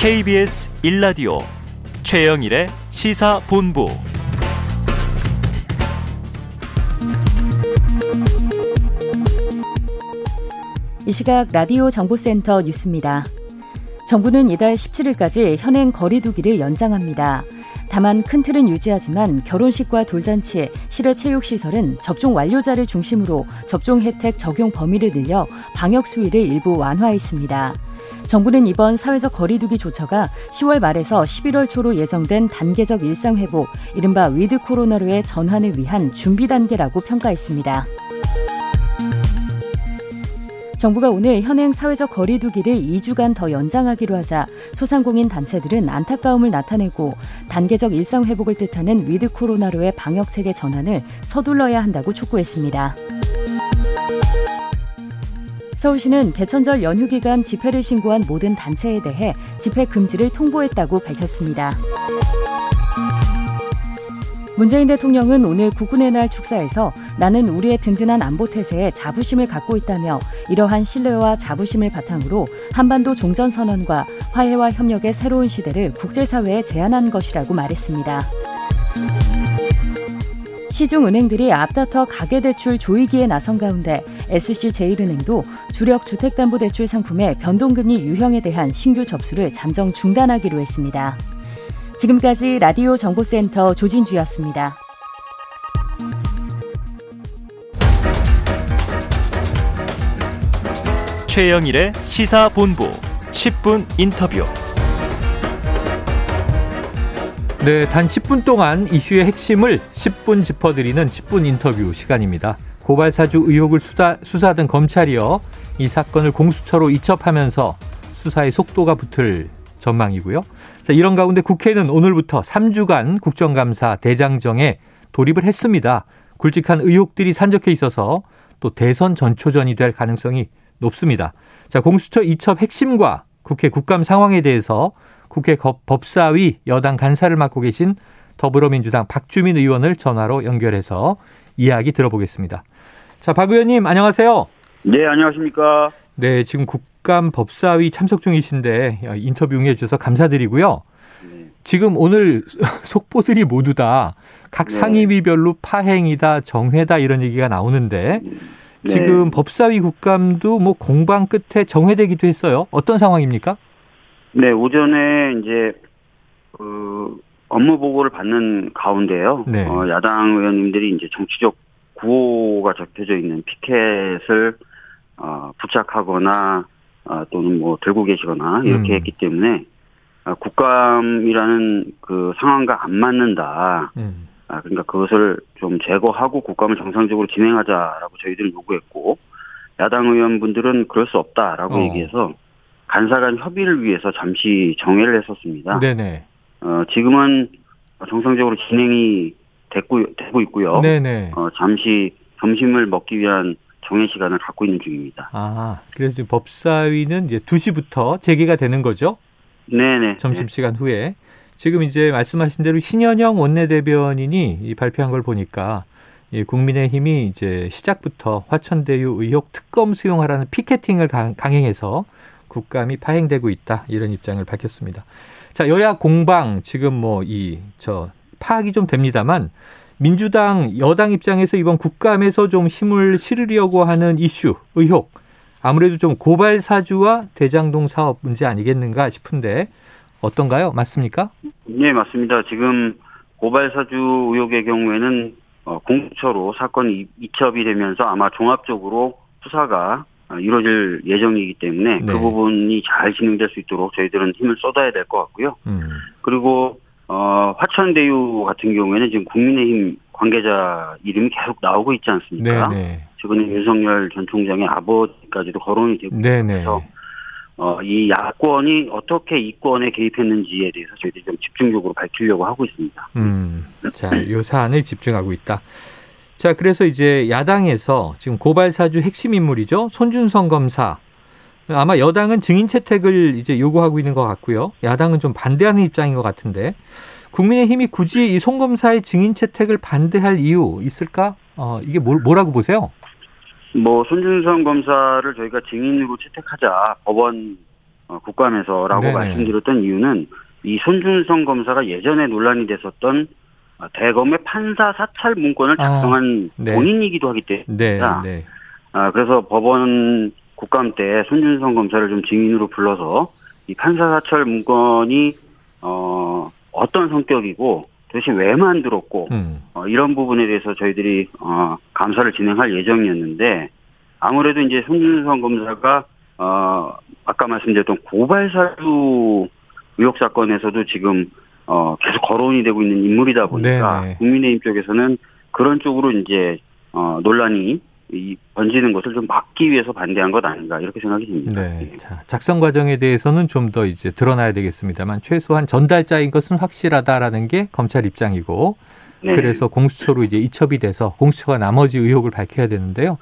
KBS 1라디오 최영일의 시사본부 이 시각 라디오 정보센터 뉴스입니다. 정부는 이달 17일까지 현행 거리두기를 연장합니다. 다만 큰 틀은 유지하지만 결혼식과 돌잔치, 실외 체육시설은 접종 완료자를 중심으로 접종 혜택 적용 범위를 늘려 방역 수위를 일부 완화했습니다. 정부는 이번 사회적 거리두기 조처가 10월 말에서 11월 초로 예정된 단계적 일상 회복, 이른바 with 코로나로의 전환을 위한 준비 단계라고 평가했습니다. 정부가 오늘 현행 사회적 거리두기를 2주간 더 연장하기로 하자 소상공인 단체들은 안타까움을 나타내고 단계적 일상 회복을 뜻하는 with 코로나로의 방역 체계 전환을 서둘러야 한다고 촉구했습니다. 서울시는 개천절 연휴 기간 집회를 신고한 모든 단체에 대해 집회 금지를 통보했다고 밝혔습니다. 문재인 대통령은 오늘 국군의 날 축사에서 나는 우리의 든든한 안보 태세에 자부심을 갖고 있다며 이러한 신뢰와 자부심을 바탕으로 한반도 종전 선언과 화해와 협력의 새로운 시대를 국제사회에 제안한 것이라고 말했습니다. 시중 은행들이 앞다퉈 가계대출 조이기에 나선 가운데 SC제일은행도 주력 주택담보대출 상품의 변동금리 유형에 대한 신규 접수를 잠정 중단하기로 했습니다. 지금까지 라디오 정보센터 조진주였습니다. 최영일의 시사본부 10분 인터뷰. 네, 단 10분 동안 이슈의 핵심을 10분 짚어드리는 10분 인터뷰 시간입니다. 고발사주 의혹을 수사, 수사하던 검찰이요. 이 사건을 공수처로 이첩하면서 수사의 속도가 붙을 전망이고요. 자, 이런 가운데 국회는 오늘부터 3주간 국정감사 대장정에 돌입을 했습니다. 굵직한 의혹들이 산적해 있어서 또 대선 전초전이 될 가능성이 높습니다. 자, 공수처 이첩 핵심과 국회 국감 상황에 대해서 국회 법사위 여당 간사를 맡고 계신 더불어민주당 박주민 의원을 전화로 연결해서 이야기 들어보겠습니다. 자, 박 의원님 안녕하세요. 네, 안녕하십니까. 네, 지금 국감 법사위 참석 중이신데 인터뷰 응해 주셔서 감사드리고요. 네. 지금 오늘 속보들이 모두 다각 네. 상임위별로 파행이다, 정회다 이런 얘기가 나오는데 네. 지금 법사위 국감도 뭐 공방 끝에 정회되기도 했어요. 어떤 상황입니까? 네, 오전에 이제 그 업무 보고를 받는 가운데요. 네. 어, 야당 의원님들이 이제 정치적 구호가 적혀져 있는 피켓을 어, 부착하거나 어, 또는 뭐 들고 계시거나 이렇게 음. 했기 때문에 어, 국감이라는 그 상황과 안 맞는다. 음. 아, 그러니까 그것을 좀 제거하고 국감을 정상적으로 진행하자라고 저희들은 요구했고 야당 의원분들은 그럴 수 없다라고 어. 얘기해서 간사 간 협의를 위해서 잠시 정회를 했었습니다. 네네. 어, 지금은 정상적으로 진행이 됐고, 되고 있고요. 네네. 어, 잠시 점심을 먹기 위한 정회 시간을 갖고 있는 중입니다. 아, 그래서 지금 법사위는 이제 2시부터 재개가 되는 거죠? 네네. 점심시간 네. 후에. 지금 이제 말씀하신 대로 신현영 원내대변인이 발표한 걸 보니까 이 국민의힘이 이제 시작부터 화천대유 의혹 특검 수용하라는 피켓팅을 강 행해서 국감이 파행되고 있다 이런 입장을 밝혔습니다. 자 여야 공방 지금 뭐 이 저 파악이 좀 됩니다만 민주당 여당 입장에서 이번 국감에서 좀 힘을 실으려고 하는 이슈 의혹 아무래도 좀 고발 사주와 대장동 사업 문제 아니겠는가 싶은데 어떤가요? 맞습니까? 네 맞습니다. 지금 고발 사주 의혹의 경우에는 어, 공처로 사건이 이첩이 되면서 아마 종합적으로 수사가 어, 이루어질 예정이기 때문에 그 네. 그 부분이 잘 진행될 수 있도록 저희들은 힘을 쏟아야 될 것 같고요. 음. 그리고 어, 화천대유 같은 경우에는 지금 국민의힘 관계자 이름이 계속 나오고 있지 않습니까? 네네. 네. 최근에 윤석열 전 총장의 아버지까지도 거론이 되고 네네. 네. 있어서 어, 이 야권이 어떻게 이권에 개입했는지에 대해서 저희들이 좀 집중적으로 밝히려고 하고 있습니다. 음, 자, 이 사안에 집중하고 있다. 자, 그래서 이제 야당에서 지금 고발 사주 핵심 인물이죠. 손준성 검사. 아마 여당은 증인 채택을 이제 요구하고 있는 것 같고요. 야당은 좀 반대하는 입장인 것 같은데 국민의힘이 굳이 이송 검사의 증인 채택을 반대할 이유 있을까? 어, 이게 뭘, 뭐라고 보세요? 뭐 손준성 검사를 저희가 증인으로 채택하자 법원 어, 국감에서라고 네네. 말씀드렸던 이유는 이 손준성 검사가 예전에 논란이 됐었던 어, 대검의 판사 사찰 문건을 아, 작성한 아, 네. 본인이기도 하기 때문입니다. 네, 네. 아, 그래서 법원 국감 때 손준성 검사를 좀 증인으로 불러서 이 판사 사찰 문건이 어, 어떤 성격이고 도대체 왜 만들었고 음. 어, 이런 부분에 대해서 저희들이 어, 감사를 진행할 예정이었는데 아무래도 이제 손준성 검사가 어, 아까 말씀드렸던 고발 사주 의혹 사건에서도 지금 어, 계속 거론이 되고 있는 인물이다 보니까 네네. 국민의힘 쪽에서는 그런 쪽으로 이제 어, 논란이 이 번지는 것을 좀 막기 위해서 반대한 것 아닌가 이렇게 생각이 듭니다. 네. 자, 작성 과정에 대해서는 좀 더 이제 드러나야 되겠습니다만 최소한 전달자인 것은 확실하다라는 게 검찰 입장이고 네. 그래서 공수처로 이제 이첩이 돼서 공수처가 나머지 의혹을 밝혀야 되는데요.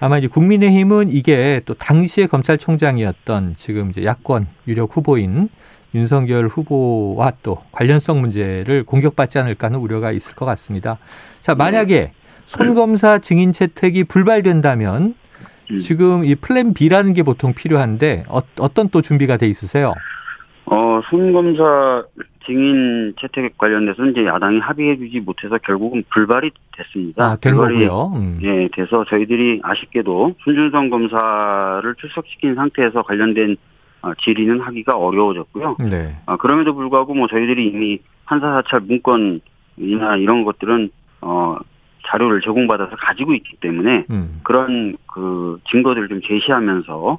아마 이제 국민의힘은 이게 또 당시의 검찰총장이었던 지금 이제 야권 유력 후보인 윤석열 후보와 또 관련성 문제를 공격받지 않을까 하는 우려가 있을 것 같습니다. 자, 만약에 손 검사 증인 채택이 불발된다면 음. 지금 이 플랜 B라는 게 보통 필요한데 어, 어떤 또 준비가 돼 있으세요? 어, 손 검사 증인 채택 관련돼서 이제 야당이 합의해주지 못해서 결국은 불발이 됐습니다. 아, 된 거고요. 음. 예, 돼서 저희들이 아쉽게도 손준성 검사를 출석시킨 상태에서 관련된 어, 질의는 하기가 어려워졌고요. 네. 어, 그럼에도 불구하고 뭐 저희들이 이미 판사 사찰 문건이나 이런 것들은 어 자료를 제공받아서 가지고 있기 때문에 음. 그런 그 증거들을 좀 제시하면서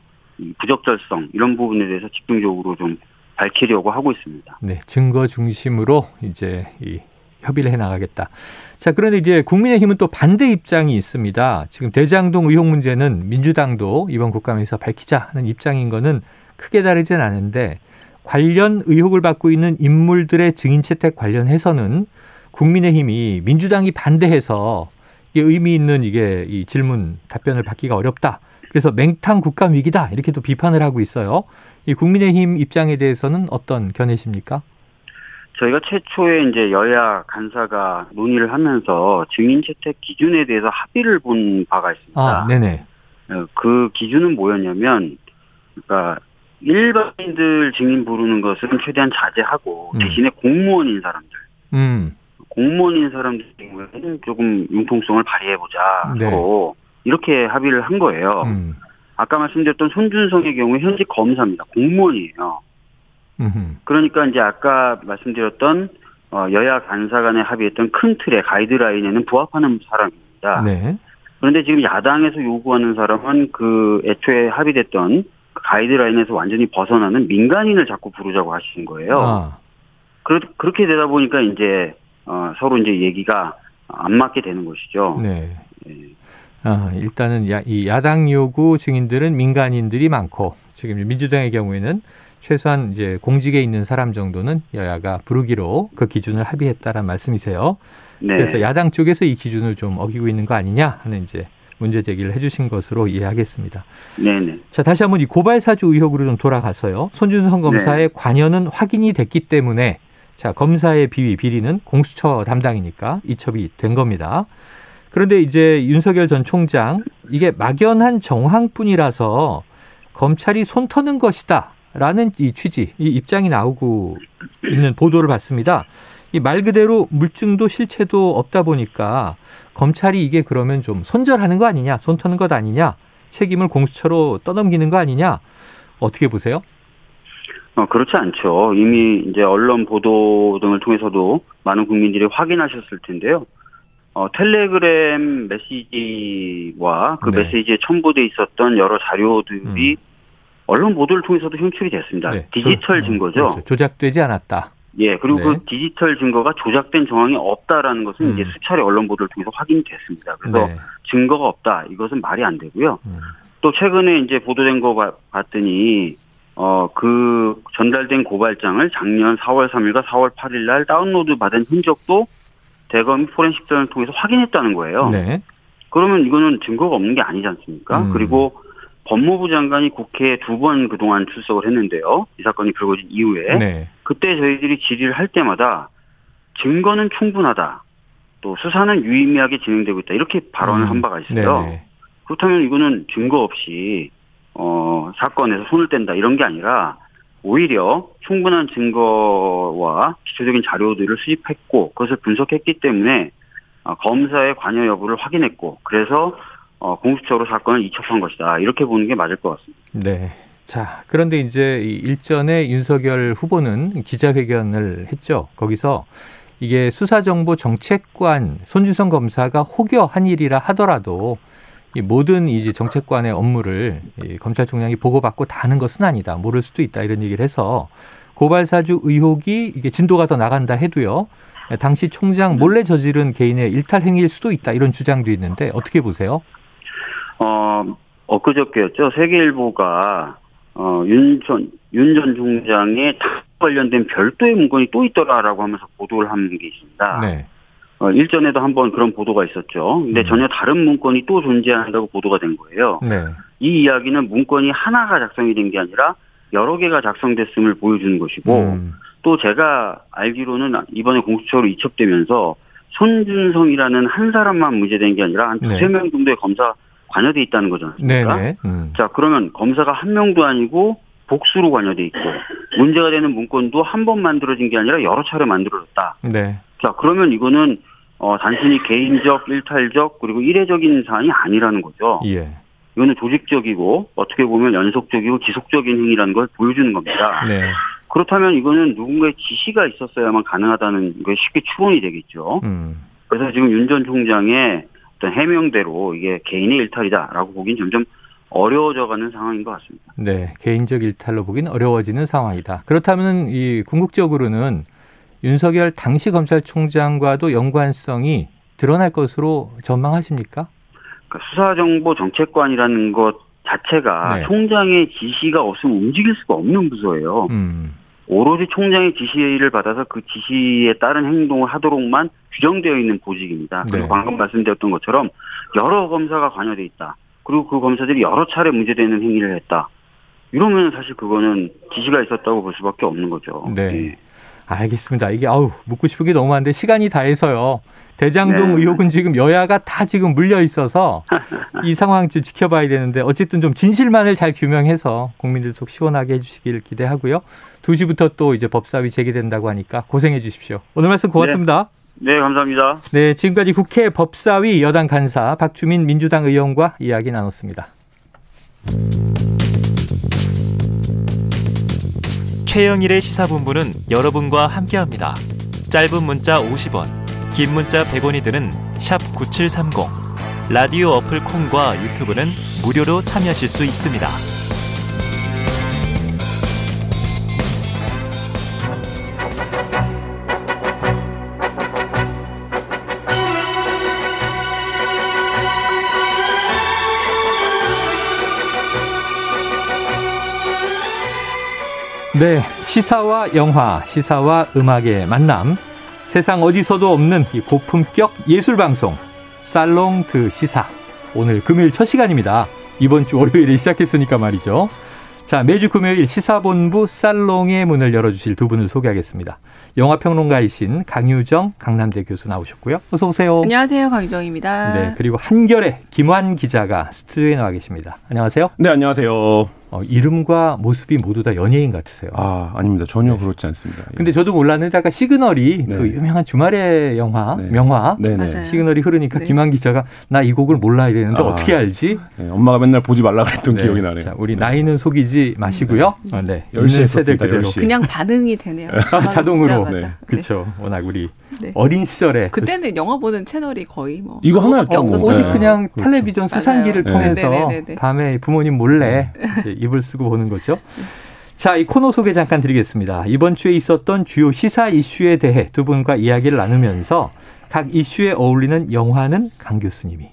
부적절성 이런 부분에 대해서 집중적으로 좀 밝히려고 하고 있습니다. 네, 증거 중심으로 이제 이 협의를 해 나가겠다. 자, 그런데 이제 국민의힘은 또 반대 입장이 있습니다. 지금 대장동 의혹 문제는 민주당도 이번 국감에서 밝히자 하는 입장인 거는 크게 다르진 않은데 관련 의혹을 받고 있는 인물들의 증인 채택 관련해서는 국민의힘이 민주당이 반대해서 이게 의미 있는 이게 이 질문 답변을 받기가 어렵다. 그래서 맹탕 국감 위기다 이렇게도 비판을 하고 있어요. 이 국민의힘 입장에 대해서는 어떤 견해십니까? 저희가 최초에 이제 여야 간사가 논의를 하면서 증인 채택 기준에 대해서 합의를 본 바가 있습니다. 아, 네네. 어, 그 기준은 뭐였냐면, 그러니까 일반인들 증인 부르는 것은 최대한 자제하고 음. 대신에 공무원인 사람들, 음. 공무원인 사람들 경우에는 조금 융통성을 발휘해보자 네. 이렇게 합의를 한 거예요. 음. 아까 말씀드렸던 손준성의 경우 현직 검사입니다. 공무원이에요. 음흠. 그러니까 이제 아까 말씀드렸던 어, 여야 간사 간에 합의했던 큰 틀의 가이드라인에는 부합하는 사람입니다. 네. 그런데 지금 야당에서 요구하는 사람은 그 애초에 합의됐던 그 가이드라인에서 완전히 벗어나는 민간인을 자꾸 부르자고 하시는 거예요. 아. 그렇, 그렇게 되다 보니까 이제 어, 서로 이제 얘기가 안 맞게 되는 것이죠. 네. 네. 아, 일단은 야, 이 야당 요구 증인들은 민간인들이 많고 지금 민주당의 경우에는 최소한 이제 공직에 있는 사람 정도는 여야가 부르기로 그 기준을 합의했다란 말씀이세요. 네. 그래서 야당 쪽에서 이 기준을 좀 어기고 있는 거 아니냐 하는 이제 문제 제기를 해주신 것으로 이해하겠습니다. 네네. 자 다시 한번 이 고발 사주 의혹으로 좀 돌아가서요. 손준성 검사의 네. 관여는 확인이 됐기 때문에 자 검사의 비위 비리는 공수처 담당이니까 이첩이 된 겁니다. 그런데 이제 윤석열 전 총장 이게 막연한 정황뿐이라서 검찰이 손 터는 것이다. 라는 이 취지, 이 입장이 나오고 있는 보도를 봤습니다. 이 말 그대로 물증도 실체도 없다 보니까 검찰이 이게 그러면 좀 손절하는 거 아니냐, 손 터는 것 아니냐, 책임을 공수처로 떠넘기는 거 아니냐, 어떻게 보세요? 어, 그렇지 않죠. 이미 이제 언론 보도 등을 통해서도 많은 국민들이 확인하셨을 텐데요. 어, 텔레그램 메시지와 그 네. 메시지에 첨부돼 있었던 여러 자료들이 음. 언론 보도를 통해서도 형출이 됐습니다. 네. 디지털 조, 증거죠. 그렇죠. 조작되지 않았다. 예, 그리고 네. 그 디지털 증거가 조작된 정황이 없다라는 것은 음. 이제 수차례 언론 보도를 통해서 확인이 됐습니다. 그래서 네. 증거가 없다. 이것은 말이 안 되고요. 음. 또 최근에 이제 보도된 거 봤더니 어, 그 전달된 고발장을 작년 4월 3일과 4월 8일 날 다운로드 받은 흔적도 대검이 포렌식전을 통해서 확인했다는 거예요. 네. 그러면 이거는 증거가 없는 게 아니지 않습니까? 음. 그리고 법무부 장관이 국회에 두 번 그동안 출석을 했는데요. 이 사건이 불거진 이후에. 네. 그때 저희들이 질의를 할 때마다 증거는 충분하다. 또 수사는 유의미하게 진행되고 있다. 이렇게 발언을 음. 한 바가 있어요. 네네. 그렇다면 이거는 증거 없이 어, 사건에서 손을 뗀다 이런 게 아니라 오히려 충분한 증거와 기초적인 자료들을 수집했고 그것을 분석했기 때문에 어, 검사의 관여 여부를 확인했고 그래서 어, 공식적으로 사건을 이첩한 것이다 이렇게 보는 게 맞을 것 같습니다. 네. 자 그런데 이제 일전에 윤석열 후보는 기자회견을 했죠. 거기서 이게 수사정보 정책관 손주성 검사가 혹여한 일이라 하더라도 이 모든 이제 정책관의 업무를 이 검찰총장이 보고받고 다 하는 것은 아니다. 모를 수도 있다. 이런 얘기를 해서 고발사주 의혹이 이게 진도가 더 나간다 해도요. 당시 총장 몰래 저지른 개인의 일탈 행위일 수도 있다. 이런 주장도 있는데 어떻게 보세요? 어, 엊그저께였죠. 세계일보가 어, 윤 전, 윤전 총장의 관련된 별도의 문건이 또 있더라라고 하면서 보도를 한 게 있습니다. 네. 어, 일전에도 한번 그런 보도가 있었죠. 근데 음. 전혀 다른 문건이 또 존재한다고 보도가 된 거예요. 네. 이 이야기는 문건이 하나가 작성이 된 게 아니라 여러 개가 작성됐음을 보여주는 것이고 음. 또 제가 알기로는 이번에 공수처로 이첩되면서 손준성이라는 한 사람만 문제된 게 아니라 한 두세 네. 명 정도의 검사 관여돼 있다는 거잖아요. 음. 자 그러면 검사가 한 명도 아니고 복수로 관여돼 있고 문제가 되는 문건도 한 번 만들어진 게 아니라 여러 차례 만들어졌다. 네. 자 그러면 이거는 어, 단순히 개인적, 일탈적 그리고 일회적인 사안이 아니라는 거죠. 예. 이거는 조직적이고 어떻게 보면 연속적이고 지속적인 행위라는 걸 보여주는 겁니다. 네. 그렇다면 이거는 누군가의 지시가 있었어야만 가능하다는 게 쉽게 추론이 되겠죠. 음. 그래서 지금 윤 전 총장의 어떤 해명대로 이게 개인의 일탈이다라고 보기엔 점점 어려워져가는 상황인 것 같습니다. 네, 개인적 일탈로 보기는 어려워지는 상황이다. 그렇다면 이 궁극적으로는 윤석열 당시 검찰총장과도 연관성이 드러날 것으로 전망하십니까? 그러니까 수사정보 정책관이라는 것 자체가 네. 총장의 지시가 없으면 움직일 수가 없는 부서예요. 음. 오로지 총장의 지시를 받아서 그 지시에 따른 행동을 하도록만 규정되어 있는 보직입니다. 그리고 네. 방금 말씀드렸던 것처럼 여러 검사가 관여돼 있다. 그리고 그 검사들이 여러 차례 문제되는 행위를 했다. 이러면 사실 그거는 지시가 있었다고 볼 수밖에 없는 거죠. 네. 네. 알겠습니다. 이게 아우 묻고 싶은 게 너무 많은데 시간이 다 해서요. 대장동 네. 의혹은 지금 여야가 다 지금 물려 있어서 이 상황 좀 지켜봐야 되는데 어쨌든 좀 진실만을 잘 규명해서 국민들 속 시원하게 해주시길 기대하고요. 2시부터 또 이제 법사위 재개된다고 하니까 고생해 주십시오. 오늘 말씀 고맙습니다. 네. 네, 감사합니다. 네, 지금까지 국회 법사위 여당 간사 박주민 민주당 의원과 이야기 나눴습니다. 최영일의 시사본부는 여러분과 함께합니다. 짧은 문자 50원, 긴 문자 100원이 드는 9730. 라디오 어플 콩과 유튜브는 무료로 참여하실 수 있습니다. 네, 시사와 영화, 시사와 음악의 만남. 세상 어디서도 없는 이 고품격 예술 방송 살롱 드 시사. 오늘 금요일 첫 시간입니다. 이번 주 월요일에 시작했으니까 말이죠. 자, 매주 금요일 시사본부 살롱의 문을 열어주실 두 분을 소개하겠습니다. 영화평론가이신 강유정 강남대 교수 나오셨고요. 어서 오세요. 안녕하세요. 강유정입니다. 네, 그리고 한결의 김환 기자가 스튜디오에 나와 계십니다. 안녕하세요. 네, 안녕하세요. 어, 이름과 모습이 모두 다 연예인 같으세요. 아, 아닙니다. 전혀 네. 그렇지 않습니다. 예. 근데 저도 몰랐는데 아까 시그널이 네. 그 유명한 주말의 영화, 네. 명화 네, 네. 시그널이 흐르니까 네. 김한 기자가 나 이 곡을 몰라야 되는데 아, 어떻게 알지? 네, 엄마가 맨날 보지 말라 그랬던 기억이 나네요. 자, 우리 나이는 속이지 마시고요. 네. 어, 네. 10시에 세대 그대로. 10시. 그냥 반응이 되네요. 자동으로. 네. 그렇죠. 워낙 우리 어린 시절에 그때는 영화 보는 채널이 거의 뭐 이거 하나였죠. 없었어요. 오직 그냥 그렇죠. 텔레비전 수상기를 통해서 밤에 부모님 몰래 입을 쓰고 보는 거죠. 거죠. 자, 이 코너 소개 잠깐 드리겠습니다. 이번 주에 있었던 주요 시사 이슈에 대해 두 분과 이야기를 나누면서 각 이슈에 어울리는 영화는 강 교수님이,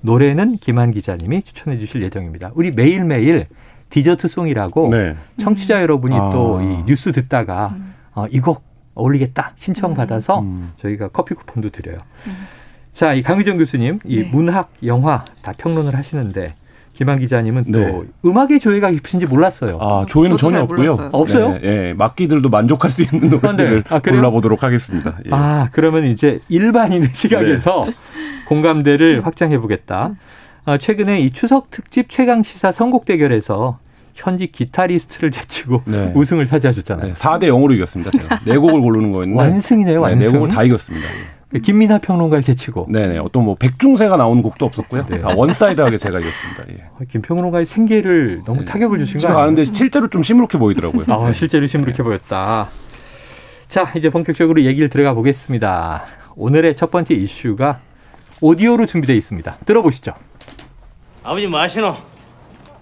노래는 김한 기자님이 추천해 주실 예정입니다. 우리 매일매일 디저트송이라고 네. 청취자 여러분이 아. 또이 뉴스 듣다가 어, 이곡 어울리겠다 신청 받아서 음. 음. 저희가 커피 쿠폰도 드려요. 음. 자, 이 강유정 교수님, 이 네. 문학, 영화 다 평론을 하시는데 김한 기자님은 또 네. 음악의 조예가 깊으신지 몰랐어요. 아, 조예는 전혀 없고요. 아, 없어요? 네, 예, 막기들도 만족할 수 있는 노래들을 아, 네. 아, 골라보도록 하겠습니다. 예. 아, 그러면 이제 일반인의 시각에서 네. 공감대를 확장해 보겠다. 어, 최근에 이 추석 특집 최강 시사 선곡 대결에서 현직 기타리스트를 제치고 네. 우승을 차지하셨잖아요. 네, 4대 0으로 이겼습니다. 네 곡을 고르는 거였는데 완승이네요. 완승. 네, 네 곡을 다 이겼습니다. 그 김민하 평론가를 제치고. 네네. 어떤 뭐 백중세가 나온 곡도 없었고요. 네. 다 one side하게 제가 이겼습니다. 예. 아, 김 평론가의 생계를 너무 네. 타격을 주신 거 아니에요? 가는데 실제로 좀 시무룩해 보이더라고요. 아, 실제로 시무룩해 보였다. 자, 이제 본격적으로 얘기를 들어가 보겠습니다. 오늘의 첫 번째 이슈가 오디오로 준비되어 있습니다. 들어보시죠. 아버지 뭐 하시노?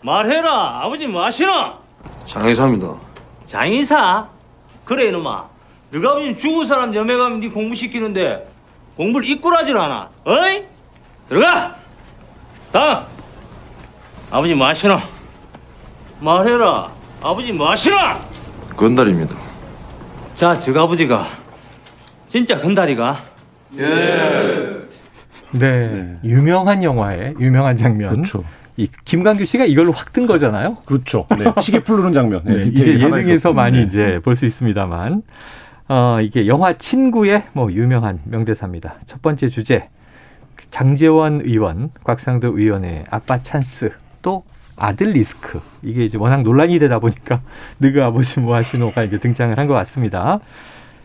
말해라. 아버지 뭐 하시노? 장의사입니다. 장의사? 그래 이놈아. 너가 아버지 죽은 사람 염에 가면 네 공부시키는데 공부를 이꾸라질 않아. 어이? 들어가! 다음! 아버지 마시노? 말해라. 아버지 마시노? 건달입니다. 자, 저 아버지가 진짜 건달이가? 예. 네, 유명한 영화의 유명한 장면. 그렇죠. 이 김광규 씨가 이걸로 확 뜬 거잖아요. 그렇죠. 네, 시계 풀르는 장면. 네, 네, 이제 예능에서 많이 네. 이제 볼 수 있습니다만, 어, 이게 영화 친구의 뭐 유명한 명대사입니다. 첫 번째 주제 장재원 의원, 곽상도 의원의 아빠 찬스 또 아들 리스크 이게 이제 워낙 논란이 되다 보니까 느그 아버지 뭐 하시노가 이제 등장을 한 것 같습니다.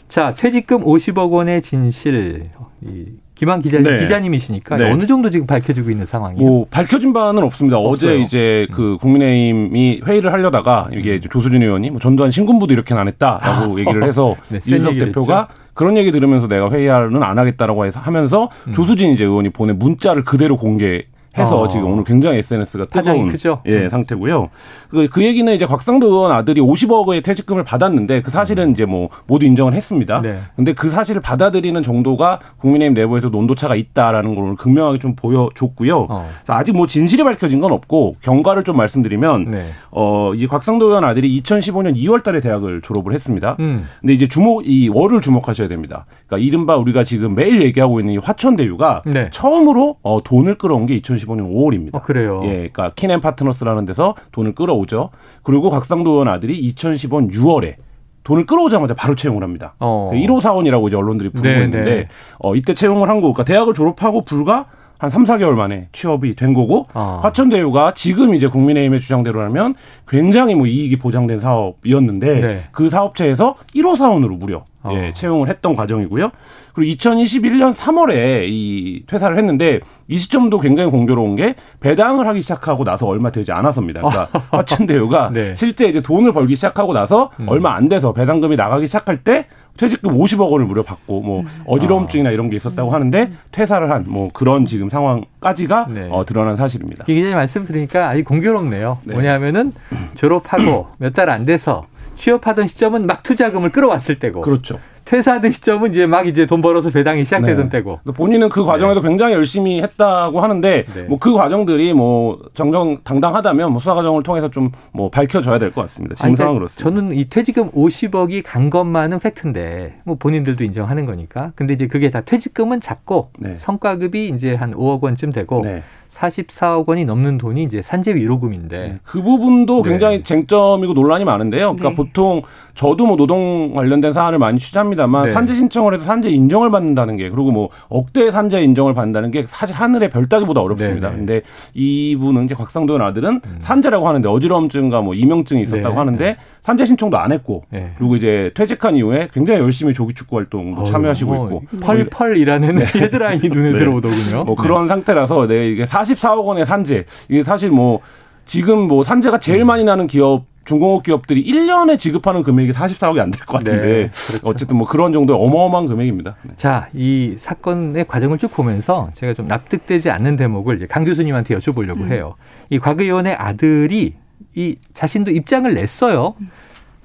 자 퇴직금 50억 원의 진실 이 김한 기자님 네. 기자님이시니까 네. 어느 정도 지금 밝혀지고 있는 상황이에요? 뭐 밝혀진 바는 없습니다. 없어요. 어제 이제 음. 그 국민의힘이 회의를 하려다가 이게 이제 조수진 의원이 뭐 전두환 신군부도 이렇게는 안 했다라고 아. 얘기를 해서 네, 이준석 대표가 했죠. 그런 얘기 들으면서 내가 회의는 안 하겠다라고 해서 하면서 음. 조수진 이제 의원이 보낸 문자를 그대로 공개 해서 어. 지금 오늘 굉장히 SNS가 뜨거운 크죠. 예, 음. 상태고요. 그, 그 얘기는 이제 곽상도 의원 아들이 50억의 퇴직금을 받았는데 그 사실은 이제 뭐 모두 인정을 했습니다. 네. 근데 그 사실을 받아들이는 정도가 국민의힘 내부에서 논도차가 있다라는 걸 오늘 극명하게 좀 보여줬고요. 어. 자, 아직 뭐 진실이 밝혀진 건 없고 경과를 좀 말씀드리면 네. 어, 이제 곽상도 의원 아들이 2015년 2월 달에 대학을 졸업을 했습니다. 음. 근데 이제 주목 이 월을 주목하셔야 됩니다. 그러니까 이른바 우리가 지금 매일 얘기하고 있는 이 화천대유가 네. 처음으로 어, 돈을 끌어온 게 2015년 5월입니다. 어, 그래요. 예, 그러니까 키넨 파트너스라는 데서 돈을 끌어오죠. 그리고 곽상도 의원 아들이 2015년 6월에 돈을 끌어오자마자 바로 채용을 합니다. 어. 1호 사원이라고 이제 언론들이 부르고 네네. 있는데 네. 어, 이때 채용을 한 거, 그러니까 대학을 졸업하고 불과 한 3, 4개월 만에 취업이 된 거고 어. 화천대유가 지금 이제 국민의힘의 주장대로라면 굉장히 뭐 이익이 보장된 사업이었는데 네. 그 사업체에서 1호 사원으로 무려 어. 예, 채용을 했던 과정이고요. 그리고 2021년 3월에 이 퇴사를 했는데 이 시점도 굉장히 공교로운 게 배당을 하기 시작하고 나서 얼마 되지 않아서입니다. 그러니까 화천대유가 네. 실제 이제 돈을 벌기 시작하고 나서 음. 얼마 안 돼서 배당금이 나가기 시작할 때 퇴직금 50억 원을 무려 받고 뭐 음. 어지러움증이나 이런 게 있었다고 하는데 퇴사를 한 뭐 그런 지금 상황까지가 네. 어, 드러난 사실입니다. 기자님 말씀 드리니까 아주 공교롭네요. 네. 뭐냐면은 졸업하고 몇 달 안 돼서 취업하던 시점은 막 투자금을 끌어왔을 때고. 그렇죠. 퇴사하던 시점은 이제 막 이제 돈 벌어서 배당이 시작되던 네. 때고. 본인은 그 과정에도 네. 굉장히 열심히 했다고 하는데 네. 뭐그 과정들이 뭐 정정 당당하다면 뭐 수사 과정을 통해서 좀 뭐 밝혀져야 될 것 같습니다. 지금 상황 그러니까 그렇습니다. 저는 이 퇴직금 50억이 간 것만은 팩트인데 뭐 본인들도 인정하는 거니까. 근데 이제 그게 다 퇴직금은 작고 네. 성과급이 이제 한 5억 원쯤 되고 네. 44억 원이 넘는 돈이 이제 산재 위로금인데 네, 그 부분도 네. 굉장히 쟁점이고 논란이 많은데요. 그러니까 네. 보통 저도 뭐 노동 관련된 사안을 많이 취재합니다만 네. 산재 신청을 해서 산재 인정을 받는다는 게 그리고 뭐 억대 산재 인정을 받는다는 게 사실 하늘의 별 따기보다 어렵습니다. 근데 이분은 이제 곽상도현 아들은 음. 산재라고 하는데 어지러움증과 뭐 이명증이 있었다고 하는데 산재 신청도 안 했고 그리고 이제 퇴직한 이후에 굉장히 열심히 조기 축구 활동도 참여하시고 어, 있고 펄펄이라는 헤드라인이 눈에 들어오더군요. 뭐 그런 상태라서 네 이게 44억 원의 산재. 이게 사실 뭐 지금 뭐 산재가 제일 많이 나는 기업 중공업 기업들이 1년에 지급하는 금액이 44억이 안 될 것 같은데 네, 그렇죠. 어쨌든 뭐 그런 정도의 어마어마한 금액입니다. 네. 자, 이 사건의 과정을 쭉 보면서 제가 좀 납득되지 않는 대목을 이제 강 교수님한테 여쭤보려고 음. 해요. 이 곽 의원의 아들이 이 자신도 입장을 냈어요. 음.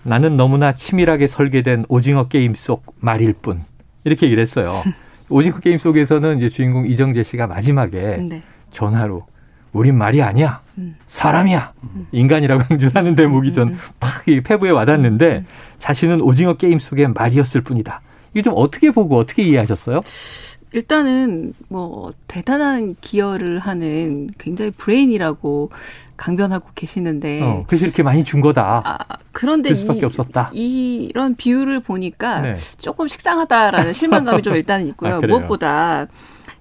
나는 너무나 치밀하게 설계된 오징어 게임 속 말일 뿐. 이렇게 얘기를 했어요. 오징어 게임 속에서는 이제 주인공 이정재 씨가 마지막에 네. 전화로 우린 말이 아니야. 음. 사람이야. 음. 인간이라고 강조하는 대목이 전 팍 음. 폐부에 와닿는데 자신은 오징어 게임 속의 말이었을 뿐이다. 이게 좀 어떻게 보고 어떻게 이해하셨어요? 일단은 뭐 대단한 기여를 하는 굉장히 브레인이라고 강변하고 계시는데 어, 그래서 이렇게 많이 준 거다. 아, 그런데 이, 없었다. 이 런 비율을 보니까 네. 조금 식상하다라는 실망감이 좀 일단은 있고요. 아, 무엇보다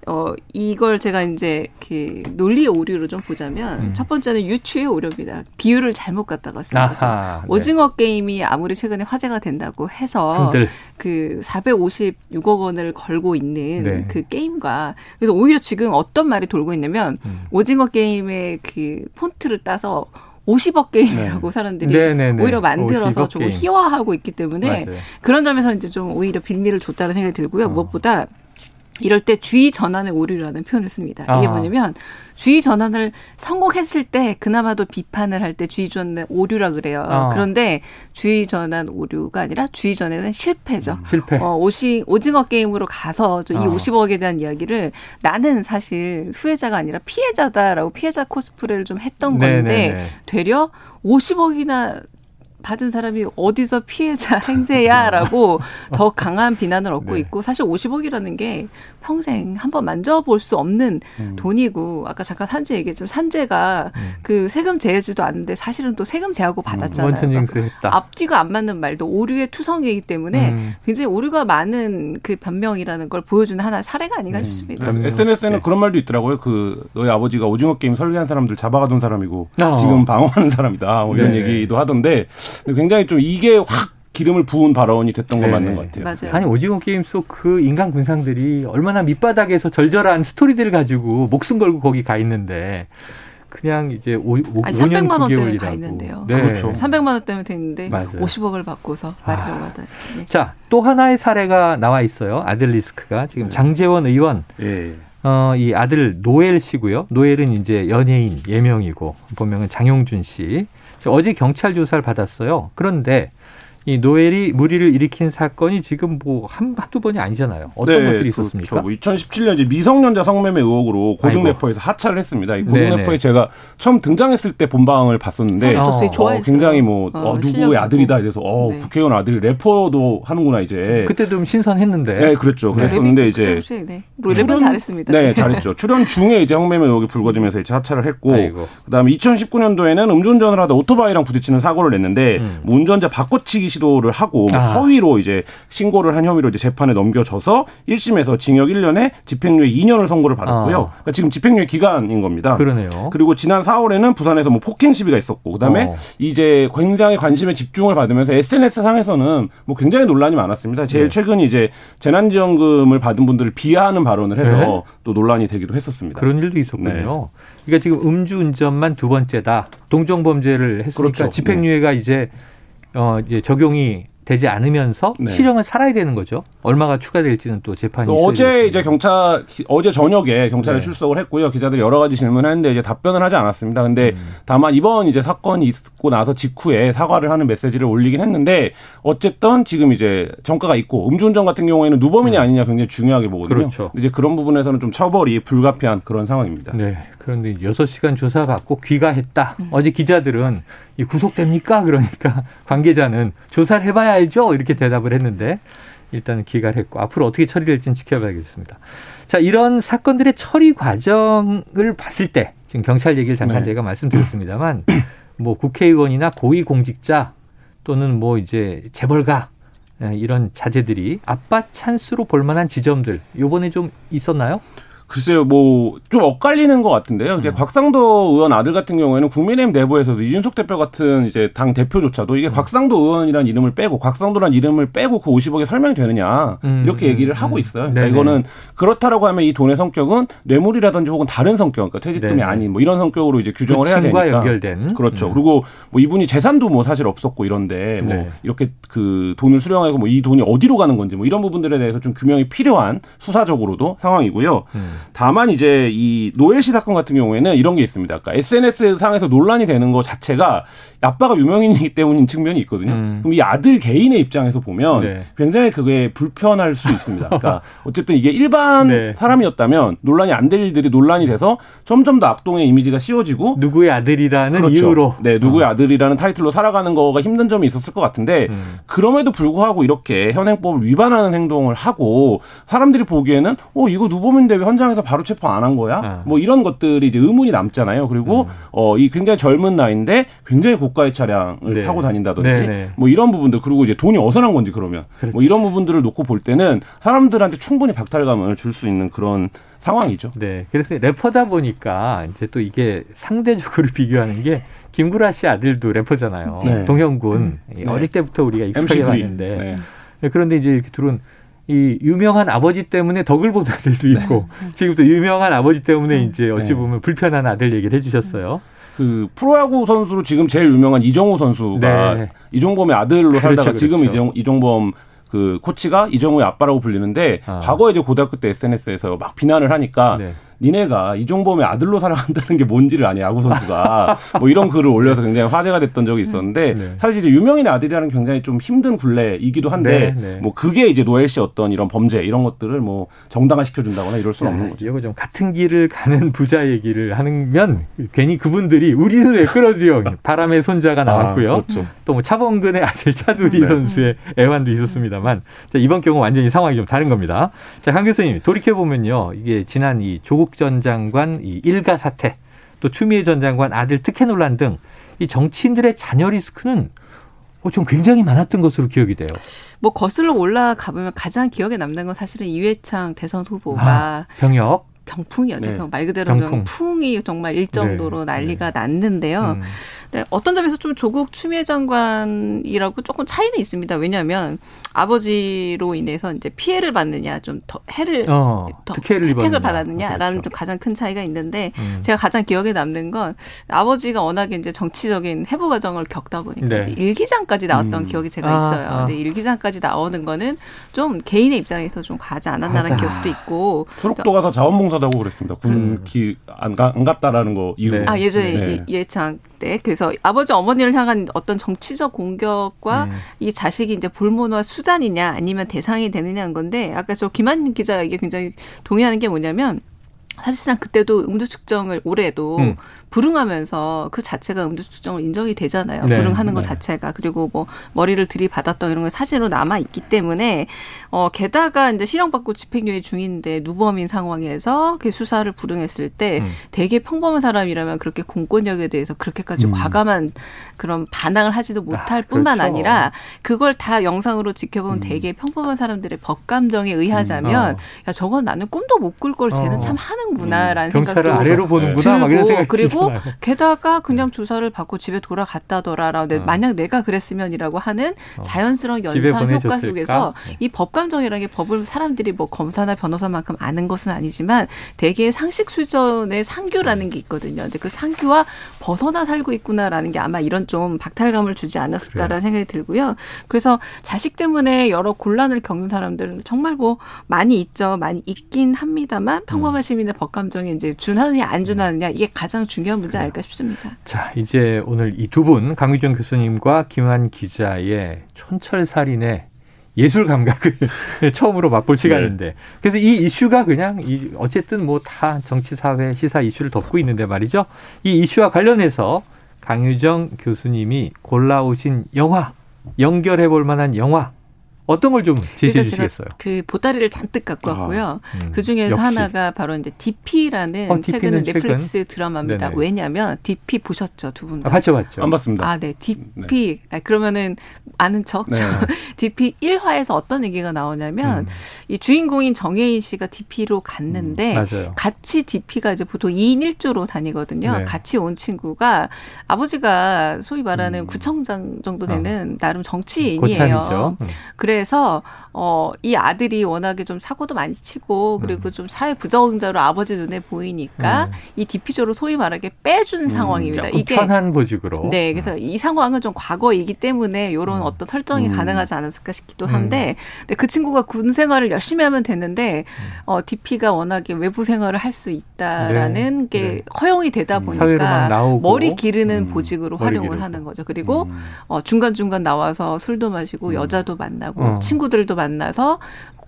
어, 이걸 제가 이제 그 논리의 오류로 좀 보자면 음. 첫 번째는 유추의 오류입니다. 비율을 잘못 갖다가 쓴 거죠. 네. 오징어 게임이 아무리 최근에 화제가 된다고 해서 흔들. 그 456억 원을 걸고 있는 네. 그 게임과 그래서 오히려 지금 어떤 말이 돌고 있냐면 음. 오징어 게임의 그 폰트를 따서 50억 게임이라고 네. 사람들이 네네네. 오히려 만들어서 좀 희화하고 있기 때문에 맞아요. 그런 점에서 이제 좀 오히려 빌미를 줬다는 생각이 들고요. 어. 무엇보다 이럴 때 주의 전환의 오류라는 표현을 씁니다. 이게 아. 뭐냐면 주의 전환을 성공했을 때 그나마도 비판을 할 때 주의 전환 오류라 그래요. 아. 그런데 주의 전환 오류가 아니라 주의 전환은 실패죠. 음, 실패. 어, 오시, 오징어 게임으로 가서 이 아. 50억에 대한 이야기를 나는 사실 수혜자가 아니라 피해자다라고 피해자 코스프레를 좀 했던 건데 네네네. 되려 50억이나 받은 사람이 어디서 피해자 행세야라고 더 강한 비난을 얻고 네. 있고 사실 50억이라는 게 평생 한번 만져볼 수 없는 음. 돈이고 아까 잠깐 산재 얘기했지만 산재가 음. 그 세금 제해지도 않는데 사실은 또 세금 제하고 음, 받았잖아요. 그러니까 앞뒤가 안 맞는 말도 오류의 투성이기 때문에 음. 굉장히 오류가 많은 그 변명이라는 걸 보여주는 하나의 사례가 아닌가 음. 싶습니다. SNS에는 네. 그런 말도 있더라고요. 그 너희 아버지가 오징어 게임 설계한 사람들 잡아가던 사람이고 어. 지금 방어하는 사람이다. 뭐 이런 네. 얘기도 하던데 굉장히 좀 이게 확 기름을 부은 발언이 됐던 건 네. 맞는 것 같아요. 맞아요. 아니 오징어 게임 속 그 인간 군상들이 얼마나 밑바닥에서 절절한 스토리들을 가지고 목숨 걸고 거기 가 있는데 그냥 이제 오, 오, 아니, 300만 원 때문에 가 있는데요. 네. 그렇죠. 300만 원 때문에 됐는데 맞아요. 50억을 받고서 말이라고 하다. 네. 자, 또 하나의 사례가 나와 있어요. 아들 리스크가 지금 네. 장제원 의원 예. 어, 이 아들 노엘 씨고요. 노엘은 이제 연예인 예명이고 본명은 장용준 씨. 어제 경찰 조사를 받았어요. 그런데 이 노엘이 무리를 일으킨 사건이 지금 뭐 한, 한두 번이 아니잖아요. 어떤 네, 것들이 있었습니까? 그렇죠. 2017년 이제 미성년자 성매매 의혹으로 고등 래퍼에서 하차를 했습니다. 이 고등 래퍼에 제가 처음 등장했을 때 본방을 봤었는데 어, 어, 굉장히 뭐 어, 어, 누구의 아들이다 이래서 어, 네. 국회의원 아들이 래퍼도 하는구나 이제. 그때 좀 신선했는데. 네, 그렇죠. 그랬었는데 이제 네. 출연 잘했습니다. 네, 잘했죠. 출연 중에 이제 성매매 의혹이 불거지면서 이제 하차를 했고 아이고. 그다음에 2019년도에는 음주운전을 하다 오토바이랑 부딪히는 사고를 냈는데 음. 뭐 운전자 바꿔치기 시도를 하고 뭐 아. 허위로 이제 신고를 한 혐의로 이제 재판에 넘겨져서 1심에서 징역 1년에 집행유예 2년을 선고를 받았고요. 아. 그러니까 지금 집행유예 기간인 겁니다. 그러네요. 그리고 지난 4월에는 부산에서 뭐 폭행 시비가 있었고 그다음에 어. 이제 굉장히 관심에 집중을 받으면서 SNS 상에서는 뭐 굉장히 논란이 많았습니다. 제일 네. 최근이 이제 재난지원금을 받은 분들을 비하하는 발언을 해서 네. 또 논란이 되기도 했었습니다. 그런 일도 있었군요. 네. 그러니까 지금 음주운전만 두 번째다. 동종범죄를 했으니까 그렇죠. 집행유예가 네. 이제 어 이제 적용이 되지 않으면서 네. 실형을 살아야 되는 거죠. 얼마가 추가될지는 또 재판이 어제 이제 경찰 어제 저녁에 경찰에 네. 출석을 했고요. 기자들이 여러 가지 질문했는데 이제 답변을 하지 않았습니다. 근데 음. 다만 이번 이제 사건이 있고 나서 직후에 사과를 하는 메시지를 올리긴 했는데 어쨌든 지금 이제 정가가 있고 음주운전 같은 경우에는 누범인이 네. 아니냐 굉장히 중요하게 보거든요. 그렇죠. 이제 그런 부분에서는 좀 처벌이 불가피한 그런 상황입니다. 네. 그런데 6시간 조사받고 귀가했다. 음. 어제 기자들은 이 구속됩니까? 그러니까 관계자는 조사를 해봐야 알죠? 이렇게 대답을 했는데 일단은 귀가를 했고 앞으로 어떻게 처리될지는 지켜봐야겠습니다. 자, 이런 사건들의 처리 과정을 봤을 때 지금 경찰 얘기를 잠깐 네. 제가 말씀드렸습니다만 뭐 국회의원이나 고위공직자 또는 뭐 이제 재벌가 예, 이런 자제들이 아빠 찬스로 볼 만한 지점들 요번에 좀 있었나요? 글쎄요, 뭐, 좀 엇갈리는 것 같은데요. 이제 음. 곽상도 의원 아들 같은 경우에는 국민의힘 내부에서도 이준석 대표 같은 이제 당 대표조차도 이게 음. 곽상도 의원이라는 이름을 빼고 곽상도란 이름을 빼고 그 50억이 설명이 되느냐. 음. 이렇게 얘기를 하고 음. 있어요. 그러니까 이거는 그렇다라고 하면 이 돈의 성격은 뇌물이라든지 혹은 다른 성격, 그러니까 퇴직금이 네네. 아닌 뭐 이런 성격으로 이제 규정을 해야 되니까. 연결된. 그렇죠. 음. 그리고 뭐 이분이 재산도 뭐 사실 없었고 이런데 뭐 네. 이렇게 그 돈을 수령하고 뭐 이 돈이 어디로 가는 건지 뭐 이런 부분들에 대해서 좀 규명이 필요한 수사적으로도 상황이고요. 음. 다만 이제 이 노엘 씨 사건 같은 경우에는 이런 게 있습니다. 그러니까 SNS 상에서 논란이 되는 것 자체가 아빠가 유명인이기 때문인 측면이 있거든요. 음. 그럼 이 아들 개인의 입장에서 보면 네. 굉장히 그게 불편할 수 있습니다. 그러니까 어쨌든 이게 일반 네. 사람이었다면 논란이 안 될 일들이 논란이 돼서 점점 더 악동의 이미지가 씌워지고 누구의 아들이라는 그렇죠. 이유로 네 누구의 어. 아들이라는 타이틀로 살아가는 거가 힘든 점이 있었을 것 같은데 음. 그럼에도 불구하고 이렇게 현행법을 위반하는 행동을 하고 사람들이 보기에는 어 이거 누범인데 왜 현장에 상황에서 바로 체포 안 한 거야? 아. 뭐 이런 것들이 이제 의문이 남잖아요. 그리고 음. 어이 굉장히 젊은 나이인데 굉장히 고가의 차량을 네. 타고 다닌다든지 네, 네. 뭐 이런 부분들 그리고 이제 돈이 어디서 난 건지 그러면 그렇지. 뭐 이런 부분들을 놓고 볼 때는 사람들한테 충분히 박탈감을 줄 수 있는 그런 상황이죠. 네. 그래서 래퍼다 보니까 이제 또 이게 상대적으로 비교하는 게 김구라 씨 아들도 래퍼잖아요. 네. 동영군. 음. 네. 어릴 때부터 우리가 익숙하게 봤는데. 네. 네. 그런데 이제 이렇게 둘은 이 유명한 아버지 때문에 덕을 본 아들도 있고 네. 지금 또 유명한 아버지 때문에 네. 이제 어찌 보면 불편한 아들 얘기를 해주셨어요. 그 프로야구 선수로 지금 제일 유명한 이정우 선수가 네. 이종범의 아들로 그렇죠, 살다가 그렇죠. 지금 이정, 이종범 그 코치가 이정우의 아빠라고 불리는데 아. 과거에 이제 고등학교 때 SNS에서 막 비난을 하니까 네. 니네가 이종범의 아들로 살아간다는 게 뭔지를 아니 야구 선수가 뭐 이런 글을 올려서 굉장히 화제가 됐던 적이 있었는데 네. 사실 이제 유명인의 아들이라는 굉장히 좀 힘든 굴레이기도 한데 네, 네. 뭐 그게 이제 노엘 씨 어떤 이런 범죄 이런 것들을 뭐 정당화 시켜준다거나 이럴 수는 없는 거죠. 이거 좀 같은 길을 가는 부자 얘기를 하면 괜히 그분들이 우리는 왜 끌어들여 바람의 손자가 아, 나왔고요. 아, 그렇죠. 또뭐 차범근의 아들 차두리 네. 선수의 애환도 있었습니다만 자, 이번 경우 완전히 상황이 좀 다른 겁니다. 자, 강 교수님 돌이켜 보면요 이게 지난 이 조국 전 장관 이 일가 사태, 또 추미애 전 장관 아들 특혜 논란 등 이 정치인들의 자녀 리스크는 어, 좀 굉장히 많았던 것으로 기억이 돼요. 뭐 거슬러 올라가 보면 가장 기억에 남는 건 사실은 이회창 대선 후보가 아, 병역 병풍이었죠. 네. 말 그대로 병풍. 풍이 정말 일정도로 네. 난리가 네. 났는데요. 음. 네, 어떤 점에서 좀 조국 추미애 장관이라고 조금 차이는 있습니다. 왜냐하면 아버지로 인해서 이제 피해를 받느냐 좀 더 해를 어, 더 혜택을 입었느냐. 받았느냐라는 그렇죠. 가장 큰 차이가 있는데 음. 제가 가장 기억에 남는 건 아버지가 워낙에 이제 정치적인 해부 과정을 겪다 보니까 네. 일기장까지 나왔던 음. 기억이 제가 아, 있어요. 아. 근데 일기장까지 나오는 거는 좀 개인의 입장에서 좀 가지 않았나라는 기억도 있고 초록도 가서 자원봉사 다고 그랬습니다. 군기 음. 안, 안 갔다라는 거 이후. 네. 아 예전에 네. 예창 때 그래서 아버지 어머니를 향한 어떤 정치적 공격과 음. 이 자식이 이제 볼모노와 수단이냐 아니면 대상이 되느냐는 건데 아까 저 김한 기자 이게 굉장히 동의하는 게 뭐냐면 사실상 그때도 음주 측정을 올해도 음. 불응하면서 그 자체가 음주 측정을 인정이 되잖아요. 네. 불응하는 것 네. 자체가 그리고 뭐 머리를 들이받았던 이런 게 사실로 남아 있기 때문에 어 게다가 이제 실형받고 집행유예 중인데 누범인 상황에서 그 수사를 불응했을 때 음. 되게 평범한 사람이라면 그렇게 공권력에 대해서 그렇게까지 음. 과감한 그런 반항을 하지도 못할 아, 뿐만 그렇죠. 아니라 그걸 다 영상으로 지켜보면 음. 되게 평범한 사람들의 법 감정에 의하자면 음. 어. 야 저건 나는 꿈도 못 꿀 걸 쟤는 어. 참 하는구나라는 음. 생각도 아래로 보는구나 들고 그리고 그리고 게다가 그냥 네. 조사를 받고 집에 돌아갔다더라라. 근 어. 만약 내가 그랬으면이라고 하는 어. 자연스러운 연상 효과 속에서 네. 이 법감정이라는 게 법을 사람들이 뭐 검사나 변호사만큼 아는 것은 아니지만 대개 상식 수준의 상규라는 게 있거든요. 근데 그 상규와 벗어나 살고 있구나라는 게 아마 이런 좀 박탈감을 주지 않았을까라는 생각이 들고요. 그래서 자식 때문에 여러 곤란을 겪는 사람들은 정말 뭐 많이 있죠. 많이 있긴 합니다만 평범한 음. 시민의 법감정이 이제 준하느냐 안 준하느냐 이게 가장 중요한 중요한 문제 아닐까 싶습니다. 자, 이제 오늘 이 두 분, 강유정 교수님과 김한 기자의 촌철살인의 예술 감각을 처음으로 맛볼 시간인데 네. 그래서 이 이슈가 그냥 이 어쨌든 뭐 다 정치 사회 시사 이슈를 덮고 있는데 말이죠. 이 이슈와 관련해서 강유정 교수님이 골라오신 영화 연결해 볼 만한 영화 어떤 걸 좀 제시해 주시겠어요? 그 보따리를 잔뜩 갖고 아, 왔고요. 음, 그 중에서 역시. 하나가 바로 이제 DP라는 어, 최근에 넷플릭스 최근? 드라마입니다. 네네. 왜냐하면 DP 보셨죠, 두 분? 다? 아, 봤죠, 봤죠. 안 봤습니다. 아, 네. DP. 네. 아, 그러면은 아는 척. 네. DP 1화에서 어떤 얘기가 나오냐면 음. 이 주인공인 정혜인 씨가 DP로 갔는데 음, 같이 DP가 이제 보통 2인 1조로 다니거든요. 네. 같이 온 친구가 아버지가 소위 말하는 음. 구청장 정도 되는 어. 나름 정치인이에요. 고참이죠. 음. 그래 그래서 어, 이 아들이 워낙에 좀 사고도 많이 치고 그리고 음. 좀 사회 부적응자로 아버지 눈에 보이니까 음. 이 디피조로 소위 말하게 빼준 음, 상황입니다. 이게 편한 보직으로. 네, 그래서 음. 이 상황은 좀 과거이기 때문에 이런 음. 어떤 설정이 음. 가능하지 않았을까 싶기도 한데, 근데 그 친구가 군 생활을 열심히 하면 됐는데 어, 디피가 워낙에 외부 생활을 할 수 있다라는 네. 게 네. 허용이 되다 보니까 머리 기르는 보직으로 활용을 기르고. 하는 거죠. 그리고 어, 중간 중간 나와서 술도 마시고 여자도 만나고 어. 친구들도 만나서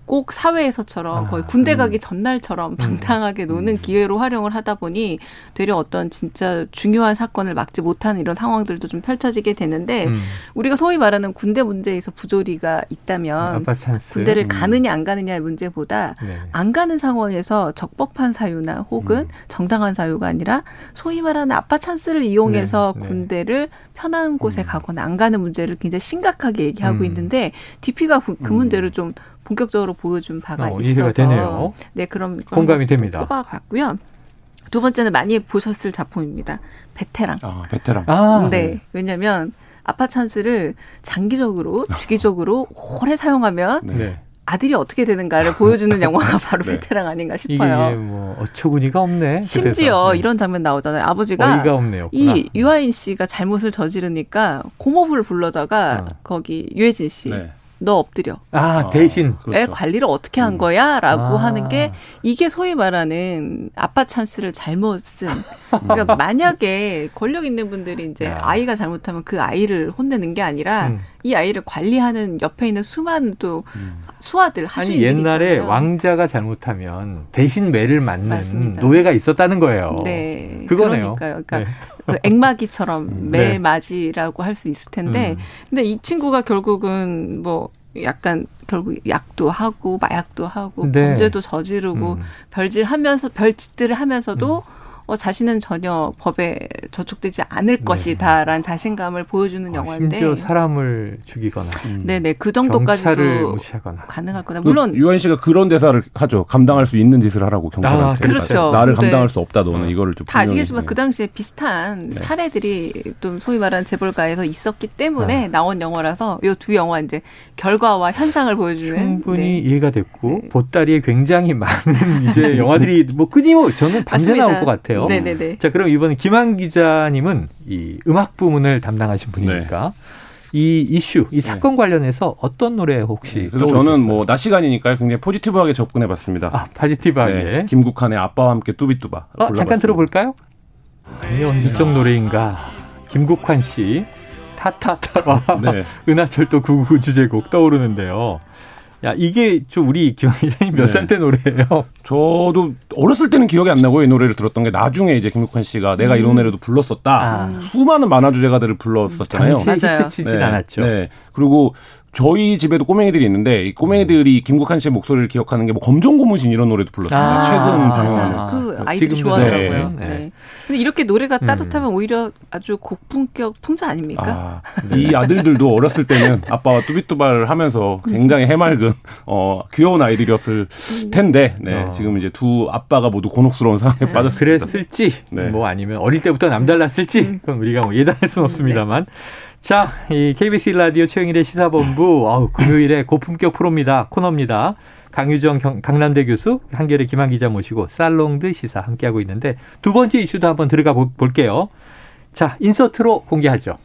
꼭 사회에서처럼 거의 아, 군대 음. 가기 전날처럼 음. 방탕하게 노는 음. 기회로 활용을 하다 보니 되려 어떤 진짜 중요한 사건을 막지 못하는 이런 상황들도 좀 펼쳐지게 되는데 음. 우리가 소위 말하는 군대 문제에서 부조리가 있다면 군대를 음. 가느냐 안 가느냐의 문제보다 네. 안 가는 상황에서 적법한 사유나 혹은 음. 정당한 사유가 아니라 소위 말하는 아빠 찬스를 이용해서 네. 네. 군대를 편한 곳에 가거나 안 가는 문제를 굉장히 심각하게 얘기하고 있는데 DP가 그, 그 문제를 좀 본격적으로 보여준 바가 어, 있어서 되네요. 네 그럼 공감이 됩니다. 뽑아갔고요. 두 번째는 많이 보셨을 작품입니다. 베테랑. 아, 베테랑. 아, 네. 왜냐하면 아파 찬스를 장기적으로 주기적으로 오래 사용하면 네. 아들이 어떻게 되는가를 보여주는 영화가 바로 네. 베테랑 아닌가 싶어요. 이게 뭐 어처구니가 없네. 심지어 네. 이런 장면 나오잖아요. 아버지가 이 유아인 씨가 잘못을 저지르니까 고모부를 불러다가 어. 거기 유해진 씨 네. 너 엎드려. 아, 대신. 아, 그렇죠. 애 관리를 어떻게 한 음. 거야? 라고 아. 하는 게 이게 소위 말하는 아빠 찬스를 잘못 쓴. 그러니까 만약에 권력 있는 분들이 이제 야. 아이가 잘못하면 그 아이를 혼내는 게 아니라 음. 이 아이를 관리하는 옆에 있는 수많은 또 음. 수아들 하시 옛날에 있잖아요. 왕자가 잘못하면 대신 매를 맞는 맞습니다. 노예가 있었다는 거예요. 네. 그거네요. 그러니까요. 그러니까 네. 그 액마기처럼 음. 네. 매맞이라고 할수 있을 텐데, 음. 근데 이 친구가 결국은 뭐 약간 결국 약도 하고 마약도 하고 네. 범죄도 저지르고 음. 별질하면서 별짓들을 하면서도 음. 어, 자신은 전혀 법에 저촉되지 않을 네. 것이다라는 자신감을 보여주는 아, 영화인데 심지어 사람을 죽이거나 음. 네네 그 정도까지도 무시하거나. 가능할 거다. 물론 그 유한 씨가 그런 대사를 하죠. 감당할 수 있는 짓을 하라고 경찰한테. 아, 그렇죠. 나를 감당할 수 없다 너는 어. 이거를 좀. 다 아시겠지만 그 당시에 비슷한 네. 사례들이 좀 소위 말하는 재벌가에서 있었기 때문에 아. 나온 영화라서 이 두 영화 이제 결과와 현상을 보여주는 충분히 네. 이해가 됐고 네. 보따리에 굉장히 많은 이제 영화들이 뭐 끊임없이 저는 밤새 나올 것 같아요. 같아요. 네네네. 자, 그럼 이번에 김한 기자님은 이 음악 부문을 담당하신 분이니까 네. 이 이슈, 이 사건 네. 관련해서 어떤 노래 혹시? 네, 그래서 저는 뭐 낮 시간이니까요. 굉장히 포지티브하게 접근해 봤습니다. 아, 포지티브하게. 네, 김국환의 아빠와 함께 뚜비뚜바. 어, 잠깐 들어볼까요? 이 언제적 노래인가? 김국환 씨 타타타와 네. 은하철도 999 주제곡 떠오르는데요. 야, 이게 좀 우리 기자님 몇살때 노래예요? 저도 어렸을 때는 기억이 안 나고 이 노래를 들었던 게 나중에 이제 김국환 씨가 내가 이 음. 노래도 불렀었다. 아. 수많은 만화 주제가들을 불렀었잖아요. 당시에 치진 네. 않았죠. 네. 그리고 저희 집에도 꼬맹이들이 있는데 이 꼬맹이들이 김국환 씨의 목소리를 기억하는 게 뭐 검정 고무신 이런 노래도 불렀습니다. 아, 최근 방영하는. 아, 그 아이들이 좋아하더라고요. 네. 네. 근데 이렇게 노래가 음. 따뜻하면 음. 오히려 아주 고품격 풍자 아닙니까? 아, 이 아들들도 어렸을 때는 아빠와 뚜비뚜바를 하면서 굉장히 해맑은 어 귀여운 아이들이었을 텐데 네, 어. 지금 이제 두 아빠가 모두 곤혹스러운 상황에 네. 빠졌습니다. 그랬을지 네. 뭐 아니면 어릴 때부터 남달랐을지 음. 그건 우리가 뭐 예단할 수는 없습니다만. 자, 이 KBS 라디오 최영일의 시사본부, 어우, 금요일에 고품격 프로입니다. 코너입니다. 강유정 경, 강남대 교수, 한결의 김한 기자 모시고 살롱드 시사 함께하고 있는데 두 번째 이슈도 한번 들어가 볼게요. 자, 인서트로 공개하죠.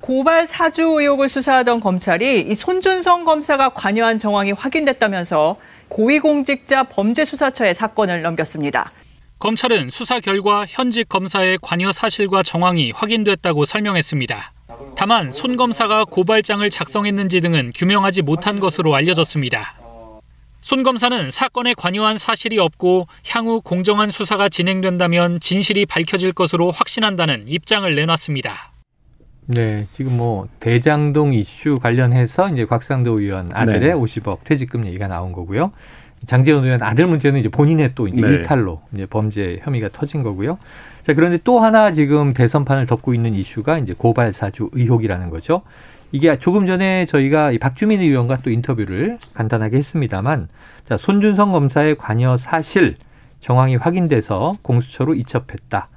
고발 사주 의혹을 수사하던 검찰이 이 손준성 검사가 관여한 정황이 확인됐다면서 고위공직자 범죄수사처에 사건을 넘겼습니다. 검찰은 수사 결과 현직 검사의 관여 사실과 정황이 확인됐다고 설명했습니다. 다만 손 검사가 고발장을 작성했는지 등은 규명하지 못한 것으로 알려졌습니다. 손 검사는 사건에 관여한 사실이 없고 향후 공정한 수사가 진행된다면 진실이 밝혀질 것으로 확신한다는 입장을 내놨습니다. 네, 지금 뭐 대장동 이슈 관련해서 이제 곽상도 의원 아들의 네. 50억 퇴직금 얘기가 나온 거고요. 장재원 의원 아들 문제는 이제 본인의 또 이제 네. 일탈로 이제 범죄 혐의가 터진 거고요. 자, 그런데 또 하나 지금 대선판을 덮고 있는 이슈가 이제 고발 사주 의혹이라는 거죠. 이게 조금 전에 저희가 박주민 의원과 또 인터뷰를 간단하게 했습니다만 자, 손준성 검사의 관여 사실 정황이 확인돼서 공수처로 이첩했다.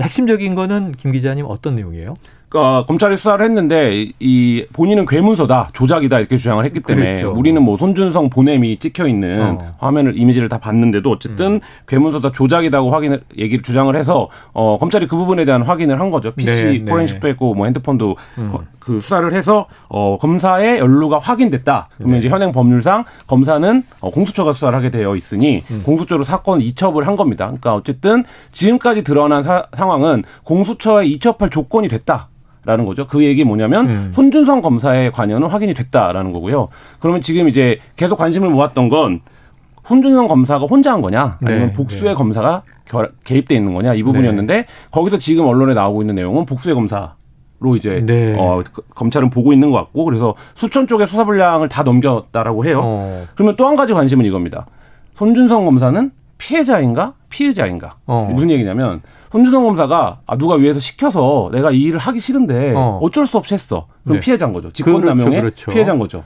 핵심적인 거는 김 기자님 어떤 내용이에요? 어, 검찰이 수사를 했는데 이 본인은 괴문서다 조작이다 이렇게 주장을 했기 때문에 그랬죠. 우리는 뭐 손준성 보냄이 찍혀 있는 어. 화면을 이미지를 다 봤는데도 어쨌든 음. 괴문서다 조작이다고 확인을 얘기를 주장을 해서 어 검찰이 그 부분에 대한 확인을 한 거죠. PC 네, 네. 포렌식도 했고 뭐 핸드폰도 음. 그 수사를 해서 어 검사의 연루가 확인됐다. 그러면 네. 이제 현행 법률상 검사는 어 공수처가 수사를 하게 되어 있으니 음. 공수처로 사건 이첩을 한 겁니다. 그러니까 어쨌든 지금까지 드러난 사, 상황은 공수처에 이첩할 조건이 됐다. 라는 거죠. 그 얘기 뭐냐면 음. 손준성 검사의 관여는 확인이 됐다라는 거고요. 그러면 지금 이제 계속 관심을 모았던 건 손준성 검사가 혼자 한 거냐 아니면 네, 복수의 네. 검사가 개입돼 있는 거냐 이 부분이었는데 네. 거기서 지금 언론에 나오고 있는 내용은 복수의 검사 로 이제 네. 어, 검찰은 보고 있는 것 같고 그래서 수천 쪽의 수사 분량을 다 넘겼다라고 해요. 어. 그러면 또 한 가지 관심은 이겁니다. 손준성 검사는 피해자인가 피의자인가 어. 무슨 얘기냐면 손준성 검사가 아 누가 위에서 시켜서 내가 이 일을 하기 싫은데 어. 쩔수 없이 했어. 그럼 네. 피해자인 거죠. 직권남용의 그렇죠, 그렇죠. 피해자인 거죠.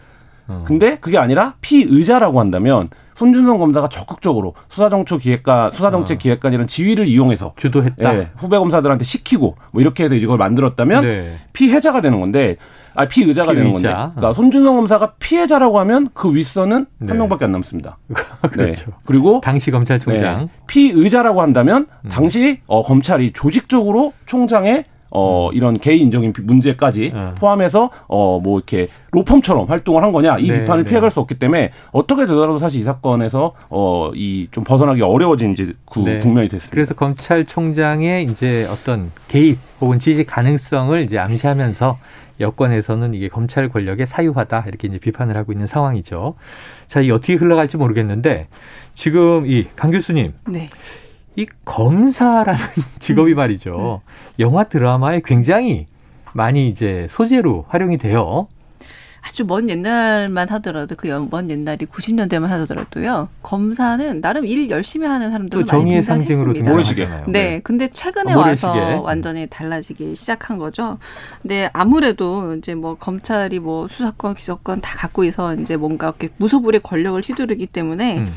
어. 근데 그게 아니라 피의자라고 한다면 손준성 검사가 적극적으로 수사정초 기획관, 수사정책 아. 기획관이라는 지위를 이용해서 주도했다. 예, 후배 검사들한테 시키고 뭐 이렇게 해서 이걸 만들었다면 네. 피해자가 되는 건데 아 피의자가 피의자. 되는 건데. 그러니까 손준성 검사가 피해자라고 하면 그 윗선은 네. 한 명밖에 안 남습니다. 그렇죠. 네. 그리고 당시 검찰총장 네. 피의자라고 한다면 음. 당시 어, 검찰이 조직적으로 총장의 어, 이런 개인적인 문제까지 네. 포함해서 어, 뭐 이렇게 로펌처럼 활동을 한 거냐 이 네, 비판을 네. 피해갈 수 없기 때문에 어떻게 되더라도 사실 이 사건에서 어, 이 좀 벗어나기 어려워진 이제 구, 네. 국면이 됐습니다. 그래서 검찰총장의 이제 어떤 개입 혹은 지지 가능성을 이제 암시하면서 여권에서는 이게 검찰 권력의 사유화다 이렇게 이제 비판을 하고 있는 상황이죠. 자, 이 어떻게 흘러갈지 모르겠는데 지금 이 강 교수님. 네. 이 검사라는 직업이 음. 말이죠. 네. 영화 드라마에 굉장히 많이 이제 소재로 활용이 돼요. 아주 먼 옛날만 하더라도 그 먼 옛날이 90년대만 하더라도요. 검사는 나름 일 열심히 하는 사람들은 많이 정의의 상징으로 모래시계. 네. 네. 근데 최근에 어, 와서 완전히 달라지기 시작한 거죠. 근데 아무래도 이제 뭐 검찰이 뭐 수사권, 기소권 다 갖고 있어 이제 뭔가 이렇게 무소불의 권력을 휘두르기 때문에 음.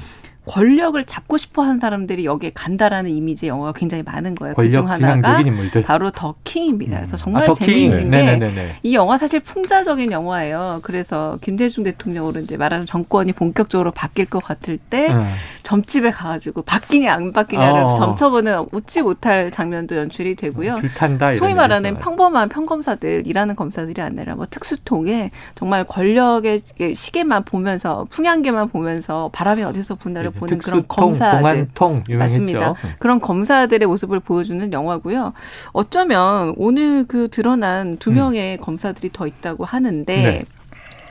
권력을 잡고 싶어 하는 사람들이 여기에 간다라는 이미지 영화가 굉장히 많은 거예요. 그중 하나가 바로 더킹입니다. 그래서 음. 정말 아, 재미있는 게 이 영화 사실 풍자적인 영화예요. 그래서 김대중 대통령으로 이제 말하는 정권이 본격적으로 바뀔 것 같을 때 음. 점집에 가가지고 바뀌냐 안 바뀌냐를 어. 점쳐보는 웃지 못할 장면도 연출이 되고요. 줄탄다 소위 말하는 평범한 평검사들 일하는 검사들이 아니라 뭐 특수통에 정말 권력의 시계만 보면서 풍향계만 보면서 바람이 어디서 분나를 보는 그런 검사들 공안통 맞습니다. 그런 검사들의 모습을 보여주는 영화고요. 어쩌면 오늘 그 드러난 두 음. 명의 음. 검사들이 더 있다고 하는데 네.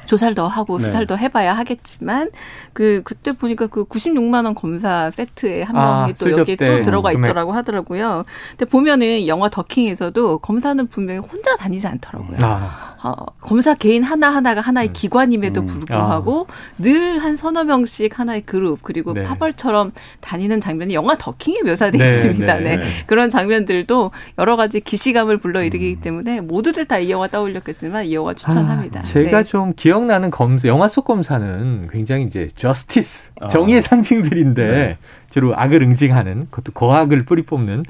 조사를 더 하고 네. 수사를 네. 더 해봐야 하겠지만 그 그때 보니까 그 96만 원 검사 세트에 한 아, 명이 아, 또 여기에 또 들어가 금액. 있더라고 하더라고요. 근데 보면은 영화 더킹에서도 검사는 분명히 혼자 다니지 않더라고요. 아. 어, 검사 개인 하나 하나가 하나의 음. 기관임에도 음. 불구하고 아. 늘한 서너 명씩 하나의 그룹 그리고 네. 파벌처럼 다니는 장면이 영화 더킹에 묘사돼 네, 있습니다. 네, 네. 그런 장면들도 여러 가지 기시감을 불러일으키기 음. 때문에 모두들 다 이 영화 떠올렸겠지만 이 영화 추천합니다. 아, 제가 네. 좀 기억나는 검사 영화 속 검사는 굉장히 이제 저스티스 아. 정의의 상징들인데 네. 주로 악을 응징하는 그것도 거악을 뿌리 뽑는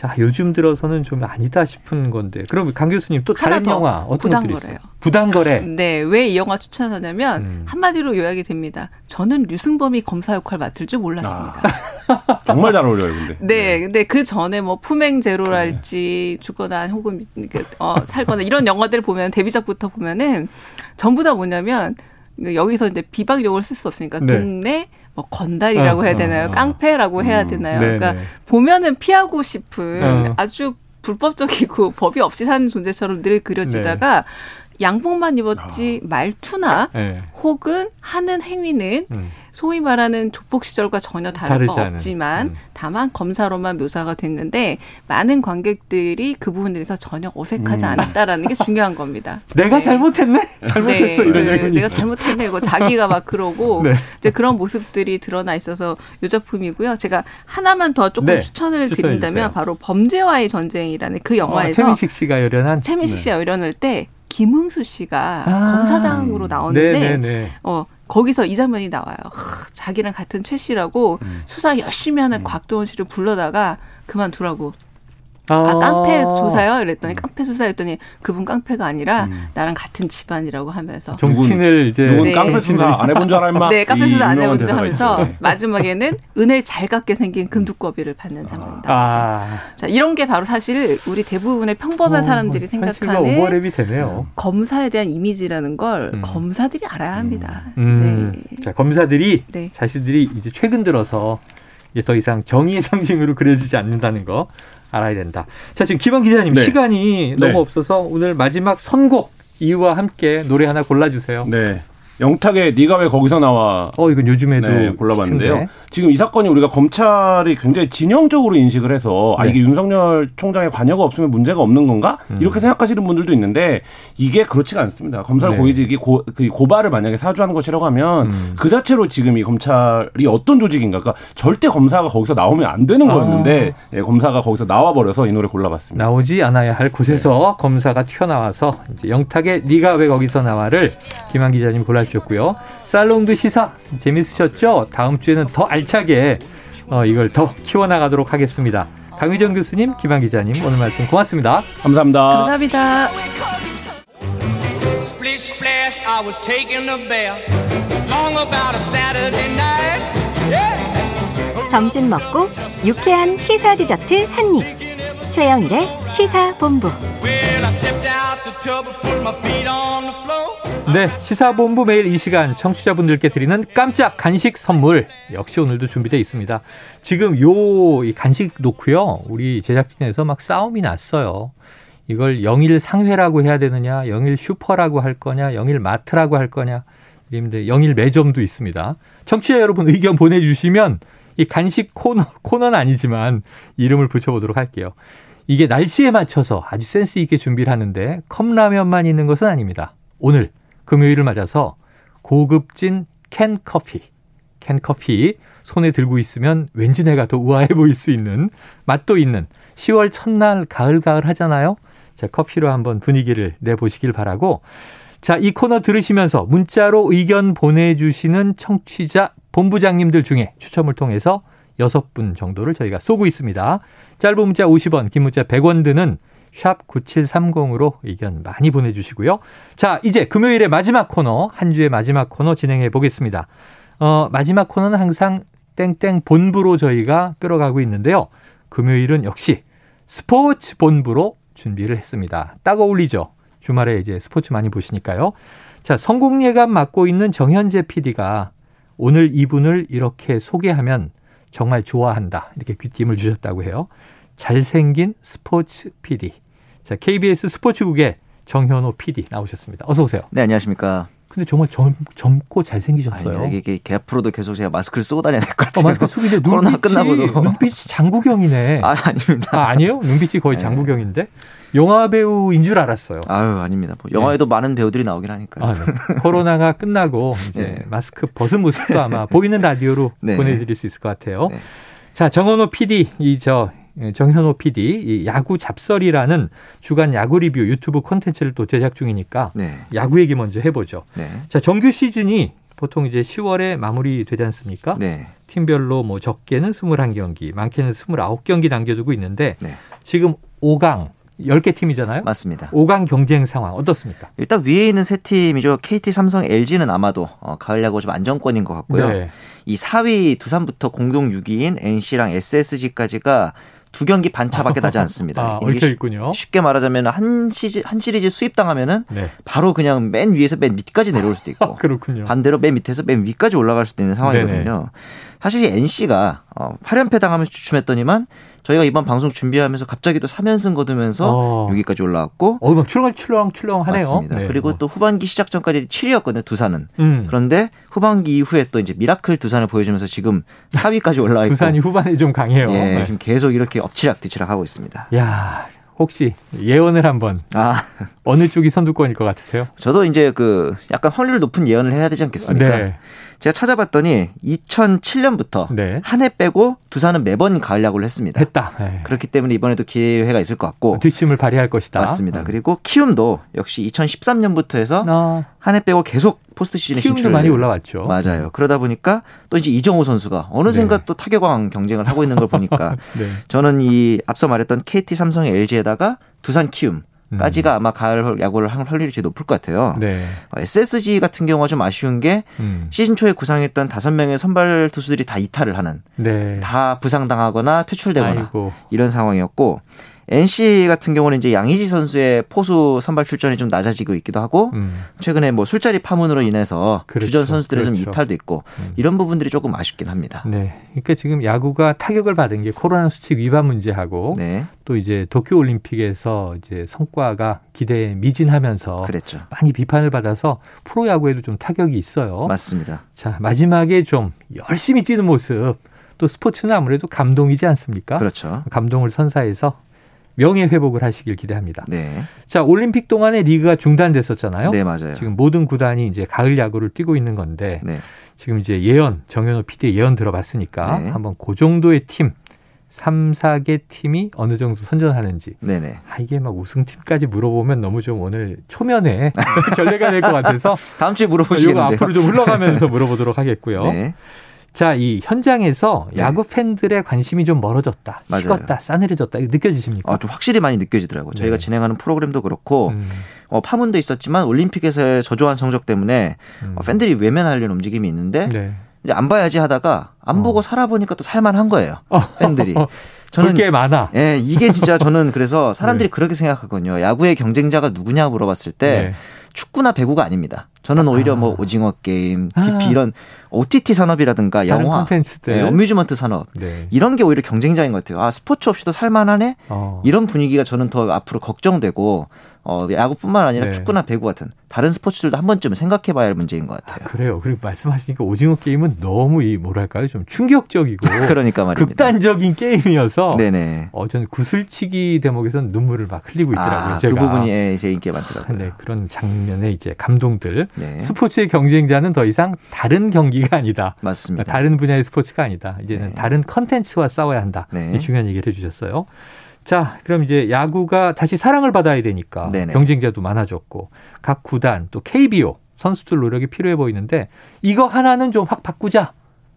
자, 요즘 들어서는 좀 아니다 싶은 건데. 그럼 강 교수님 또 다른 영화 어떤 것들이 있어요? 부당거래. 네, 왜 이 영화 추천하냐면 음. 한마디로 요약이 됩니다. 저는 류승범이 검사 역할 맡을 줄 몰랐습니다. 아, 정말 잘 어울려요, 근데. 네, 네, 근데 그 전에 뭐 품행 제로랄지 네. 죽거나 혹은 그, 어, 살거나 이런 영화들 보면 데뷔작부터 보면은 전부 다 뭐냐면 여기서 이제 비박용어를 쓸수 없으니까 네. 동네 뭐 건달이라고 어, 해야 되나요? 어, 어. 깡패라고 해야 음. 되나요? 네, 그러니까 네. 보면은 피하고 싶은 어. 아주 불법적이고 법이 없이 사는 존재처럼 늘 그려지다가 네. 양복만 입었지 아. 말투나 네. 혹은 하는 행위는 음. 소위 말하는 조폭 시절과 전혀 다른 바 없지만 음. 다만 검사로만 묘사가 됐는데 많은 관객들이 그 부분에 대해서 전혀 어색하지 음. 않았다라는 게 중요한 겁니다. 내가 네. 잘못했네. 잘못했어 네. 이런 네. 내가 잘못했네. 이거 자기가 막 그러고 네. 이제 그런 모습들이 드러나 있어서 요 작품이고요. 제가 하나만 더 조금 네. 추천을 드린다면 바로 범죄와의 전쟁이라는 그 영화에서 어, 최민식 씨가 열연한 최민식 씨가 열연할 때 김흥수 씨가 아. 검사장으로 나오는데 네네네. 네, 네. 어 거기서 이 장면이 나와요. 하, 자기랑 같은 최 씨라고 음. 수사 열심히 하는 음. 곽도원 씨를 불러다가 그만두라고 아, 깡패 조사요? 이랬더니 깡패 수사였더니 그분 깡패가 아니라 음. 나랑 같은 집안이라고 하면서 정신을 이제 누군 네. 깡패 수사 안 해본 줄 알아 임마. 네, 깡패 수사 안 해본 줄 하면서 네. 마지막에는 은혜 잘 갚게 생긴 금두꺼비를 받는 장면이 다 아. 자, 이런 게 바로 사실 우리 대부분의 평범한 어, 사람들이 생각하는 오버랩이 되네요. 검사에 대한 이미지라는 걸 음. 검사들이 알아야 합니다. 음. 음. 네. 자, 검사들이 네. 자신들이 이제 최근 들어서 이제 더 이상 정의의 상징으로 그려지지 않는다는 거 알아야 된다. 자, 지금 김한 기자님 네. 시간이 네. 너무 없어서 오늘 마지막 선곡 이유와 함께 노래 하나 골라주세요. 네. 영탁의 네가 왜 거기서 나와? 어 이건 요즘에도 네, 골라봤는데요. 히트인데. 지금 이 사건이 우리가 검찰이 굉장히 진영적으로 인식을 해서 네. 아 이게 윤석열 총장의 관여가 없으면 문제가 없는 건가 음. 이렇게 생각하시는 분들도 있는데 이게 그렇지가 않습니다. 검찰 네. 고위직이 고, 그 고발을 만약에 사주하는 것이라고 하면 음. 그 자체로 지금 이 검찰이 어떤 조직인가? 그러니까 절대 검사가 거기서 나오면 안 되는 아. 거였는데 예, 검사가 거기서 나와 버려서 이 노래 골라봤습니다. 나오지 않아야 할 곳에서 네. 검사가 튀어나와서 이제 영탁의 네가 왜 거기서 나와를 김한 기자님 골라. 주셨고요. 살롱드 시사 재밌으셨죠? 다음 주에는 더 알차게 어, 이걸 더 키워나가도록 하겠습니다. 강유정 교수님, 김한 기자님 오늘 말씀 고맙습니다. 감사합니다. 감사합니다. 점심 먹고 유쾌한 시사 디저트 한 입. 최영일의 시사본부. 네, 시사본부 매일 이 시간 청취자분들께 드리는 깜짝 간식 선물 역시 오늘도 준비되어 있습니다. 지금 요 간식 놓고요, 우리 제작진에서 막 싸움이 났어요. 이걸 영일 상회라고 해야 되느냐, 영일 슈퍼라고 할 거냐, 영일 마트라고 할 거냐, 이런데 영일 매점도 있습니다. 청취자 여러분 의견 보내주시면 이 간식 코너, 코너는 아니지만 이름을 붙여보도록 할게요. 이게 날씨에 맞춰서 아주 센스 있게 준비를 하는데 컵라면만 있는 것은 아닙니다. 오늘 금요일을 맞아서 고급진 캔 커피, 캔 커피 손에 들고 있으면 왠지 내가 더 우아해 보일 수 있는 맛도 있는 10월 첫날 가을 가을 하잖아요. 자, 커피로 한번 분위기를 내보시길 바라고 자, 이 코너 들으시면서 문자로 의견 보내주시는 청취자 본부장님들 중에 추첨을 통해서 6분 정도를 저희가 쏘고 있습니다. 짧은 문자 50원, 긴 문자 100원 드는 샵 9730으로 의견 많이 보내주시고요. 자, 이제 금요일의 마지막 코너, 한 주의 마지막 코너 진행해 보겠습니다. 어, 마지막 코너는 항상 땡땡 본부로 저희가 끌어가고 있는데요. 금요일은 역시 스포츠 본부로 준비를 했습니다. 딱 어울리죠? 주말에 이제 스포츠 많이 보시니까요. 자, 성공 예감 맡고 있는 정현재 PD가 오늘 이분을 이렇게 소개하면 정말 좋아한다. 이렇게 귀띔을 주셨다고 해요. 잘생긴 스포츠 PD. 자, KBS 스포츠국의 정현호 PD 나오셨습니다. 어서 오세요. 네, 안녕하십니까. 근데 정말 젊, 젊고 잘생기셨어요. 아니, 이게, 이게 앞으로도 계속 제가 마스크를 쓰고 다녀야 될 것 같아요. 어, 마스크 쓰고 있는데 눈빛이, 끝나고도. 눈빛이 장구경이네. 아, 아닙니다. 아, 아니에요? 눈빛이 거의 네. 장구경인데? 영화 배우인 줄 알았어요. 아유, 아닙니다. 뭐 영화에도 네. 많은 배우들이 나오긴 하니까요. 아, 네. 코로나가 끝나고 이제 네. 마스크 벗은 모습도 아마 보이는 라디오로 네. 보내드릴 수 있을 것 같아요. 네. 자, 정원호 PD, 이 저 정현호 PD, 이 야구 잡설이라는 주간 야구 리뷰 유튜브 콘텐츠를 또 제작 중이니까 네. 야구 얘기 먼저 해보죠. 자, 정규 시즌이 보통 이제 10월에 마무리되지 않습니까? 네. 팀별로 뭐 적게는 21경기, 많게는 29경기 남겨두고 있는데 네. 지금 5강 10개 팀이잖아요. 맞습니다. 5강 경쟁 상황 어떻습니까? 일단 위에 있는 세 팀이죠. KT, 삼성, LG는 아마도 어, 가을 야구 좀 안정권인 것 같고요. 네. 이 4위 두산부터 공동 6위인 NC랑 SSG까지가 두 경기 반차밖에 나지 않습니다. 아, 얽혀 있군요. 쉽게 말하자면 한 시즌 한 시리즈 수입 당하면은 네. 바로 그냥 맨 위에서 맨 밑까지 내려올 수도 있고 그렇군요. 반대로 맨 밑에서 맨 위까지 올라갈 수도 있는 상황이거든요. 네네. 사실 NC가 어, 8연패 당하면서 주춤했더니만 저희가 이번 방송 준비하면서 갑자기 또 3연승 거두면서 어. 6위까지 올라왔고 어, 막 출렁 출렁 하네요. 맞습니다. 네. 그리고 또 후반기 시작 전까지 7위였거든요, 두산은. 음. 그런데 후반기 이후에 또 이제 Miracle 두산을 보여주면서 지금 4위까지 올라와 있고 두산이 후반에 좀 강해요. 예, 네. 지금 계속 이렇게 엎치락뒤치락 하고 있습니다. 야, 혹시 예언을 한번 아. 어느 쪽이 선두권일 것 같으세요? 저도 이제 그 약간 확률 높은 예언을 해야 되지 않겠습니까? 네. 제가 찾아봤더니 2007년부터 네. 한해 빼고 두산은 매번 가을 야구를 했습니다. 했다. 네. 그렇기 때문에 이번에도 기회가 있을 것 같고 뒷심을 발휘할 것이다. 맞습니다. 음. 그리고 키움도 역시 2013년부터 해서 어. 한해 빼고 계속 포스트 시즌에 진출 많이 올라왔죠. 맞아요. 그러다 보니까 또 이제 이정우 선수가 어느샌가 네. 또 타격왕 경쟁을 하고 있는 걸 보니까 네. 저는 이 앞서 말했던 KT, 삼성, LG에다가 두산, 키움 까지가 음. 아마 가을 야구를 할 확률이 제일 높을 것 같아요. 네. SSG 같은 경우가 좀 아쉬운 게 음. 시즌 초에 구상했던 다섯 명의 선발 투수들이 다 이탈을 하는, 네. 다 부상당하거나 퇴출되거나 아이고. 이런 상황이었고 NC 같은 경우는 이제 양의지 선수의 포수 선발 출전이 좀 낮아지고 있기도 하고 음. 최근에 뭐 술자리 파문으로 인해서 그렇죠. 주전 선수들의 그렇죠. 좀 이탈도 있고 음. 이런 부분들이 조금 아쉽긴 합니다. 네. 그러니까 지금 야구가 타격을 받은 게 코로나 수칙 위반 문제하고 네. 또 이제 도쿄 올림픽에서 이제 성과가 기대에 미진하면서 그랬죠. 많이 비판을 받아서 프로 야구에도 좀 타격이 있어요. 맞습니다. 자, 마지막에 좀 열심히 뛰는 모습 또 스포츠는 아무래도 감동이지 않습니까? 그렇죠. 감동을 선사해서 명예 회복을 하시길 기대합니다. 네. 자, 올림픽 동안에 리그가 중단됐었잖아요. 네, 맞아요. 지금 모든 구단이 이제 가을 야구를 뛰고 있는 건데 네. 지금 이제 예언 정현호 PD의 예언 들어봤으니까 네. 한번 그 정도의 팀 3, 4개 팀이 어느 정도 선전하는지. 네네. 아, 이게 막 우승팀까지 물어보면 너무 좀 오늘 초면에 결례가 될 것 같아서. 다음 주에 물어보시겠는데요. 앞으로 좀 흘러가면서 물어보도록 하겠고요. 네. 자, 이 현장에서 네. 야구 팬들의 관심이 좀 멀어졌다, 맞아요. 식었다, 싸늘해졌다, 느껴지십니까? 아, 좀 확실히 많이 느껴지더라고요. 저희가 네. 진행하는 프로그램도 그렇고, 음. 어, 파문도 있었지만 올림픽에서의 저조한 성적 때문에 음. 어, 팬들이 외면하려는 움직임이 있는데, 네. 이제 안 봐야지 하다가 안 어. 보고 살아보니까 또 살만한 거예요. 어. 팬들이. 저는 게 많아. 예, 이게 진짜 저는 그래서 사람들이 네. 그렇게 생각하거든요. 야구의 경쟁자가 누구냐 물어봤을 때 네. 축구나 배구가 아닙니다. 저는 오히려 뭐 아. 뭐 오징어 게임, TP 아. 이런 OTT 산업이라든가 영화. 네, 어뮤즈먼트 산업 네. 이런 게 오히려 경쟁자인 것 같아요. 아 스포츠 없이도 살만하네. 어. 이런 분위기가 저는 더 앞으로 걱정되고 어, 야구뿐만 아니라 네. 축구나 배구 같은 다른 스포츠들도 한 번쯤 생각해봐야 할 문제인 것 같아요. 아, 그래요. 그리고 말씀하시니까 오징어 게임은 너무 이 뭐랄까요, 좀 충격적이고 그러니까 말입니다. 극단적인 게임이어서 네네. 어, 저는 구슬치기 대목에서는 눈물을 막 흘리고 있더라고요. 아, 그 제가. 그 부분이 예, 제 인기가 많더라고요. 네, 그런 장면의 이제 감동들. 네. 스포츠의 경쟁자는 더 이상 다른 경기가 아니다. 맞습니다. 다른 분야의 스포츠가 아니다. 이제는 네. 다른 컨텐츠와 싸워야 한다. 네. 중요한 얘기를 해주셨어요. 자, 그럼 이제 야구가 다시 사랑을 받아야 되니까 네네. 경쟁자도 많아졌고 각 구단 또 KBO 선수들 노력이 필요해 보이는데 이거 하나는 좀 확 바꾸자.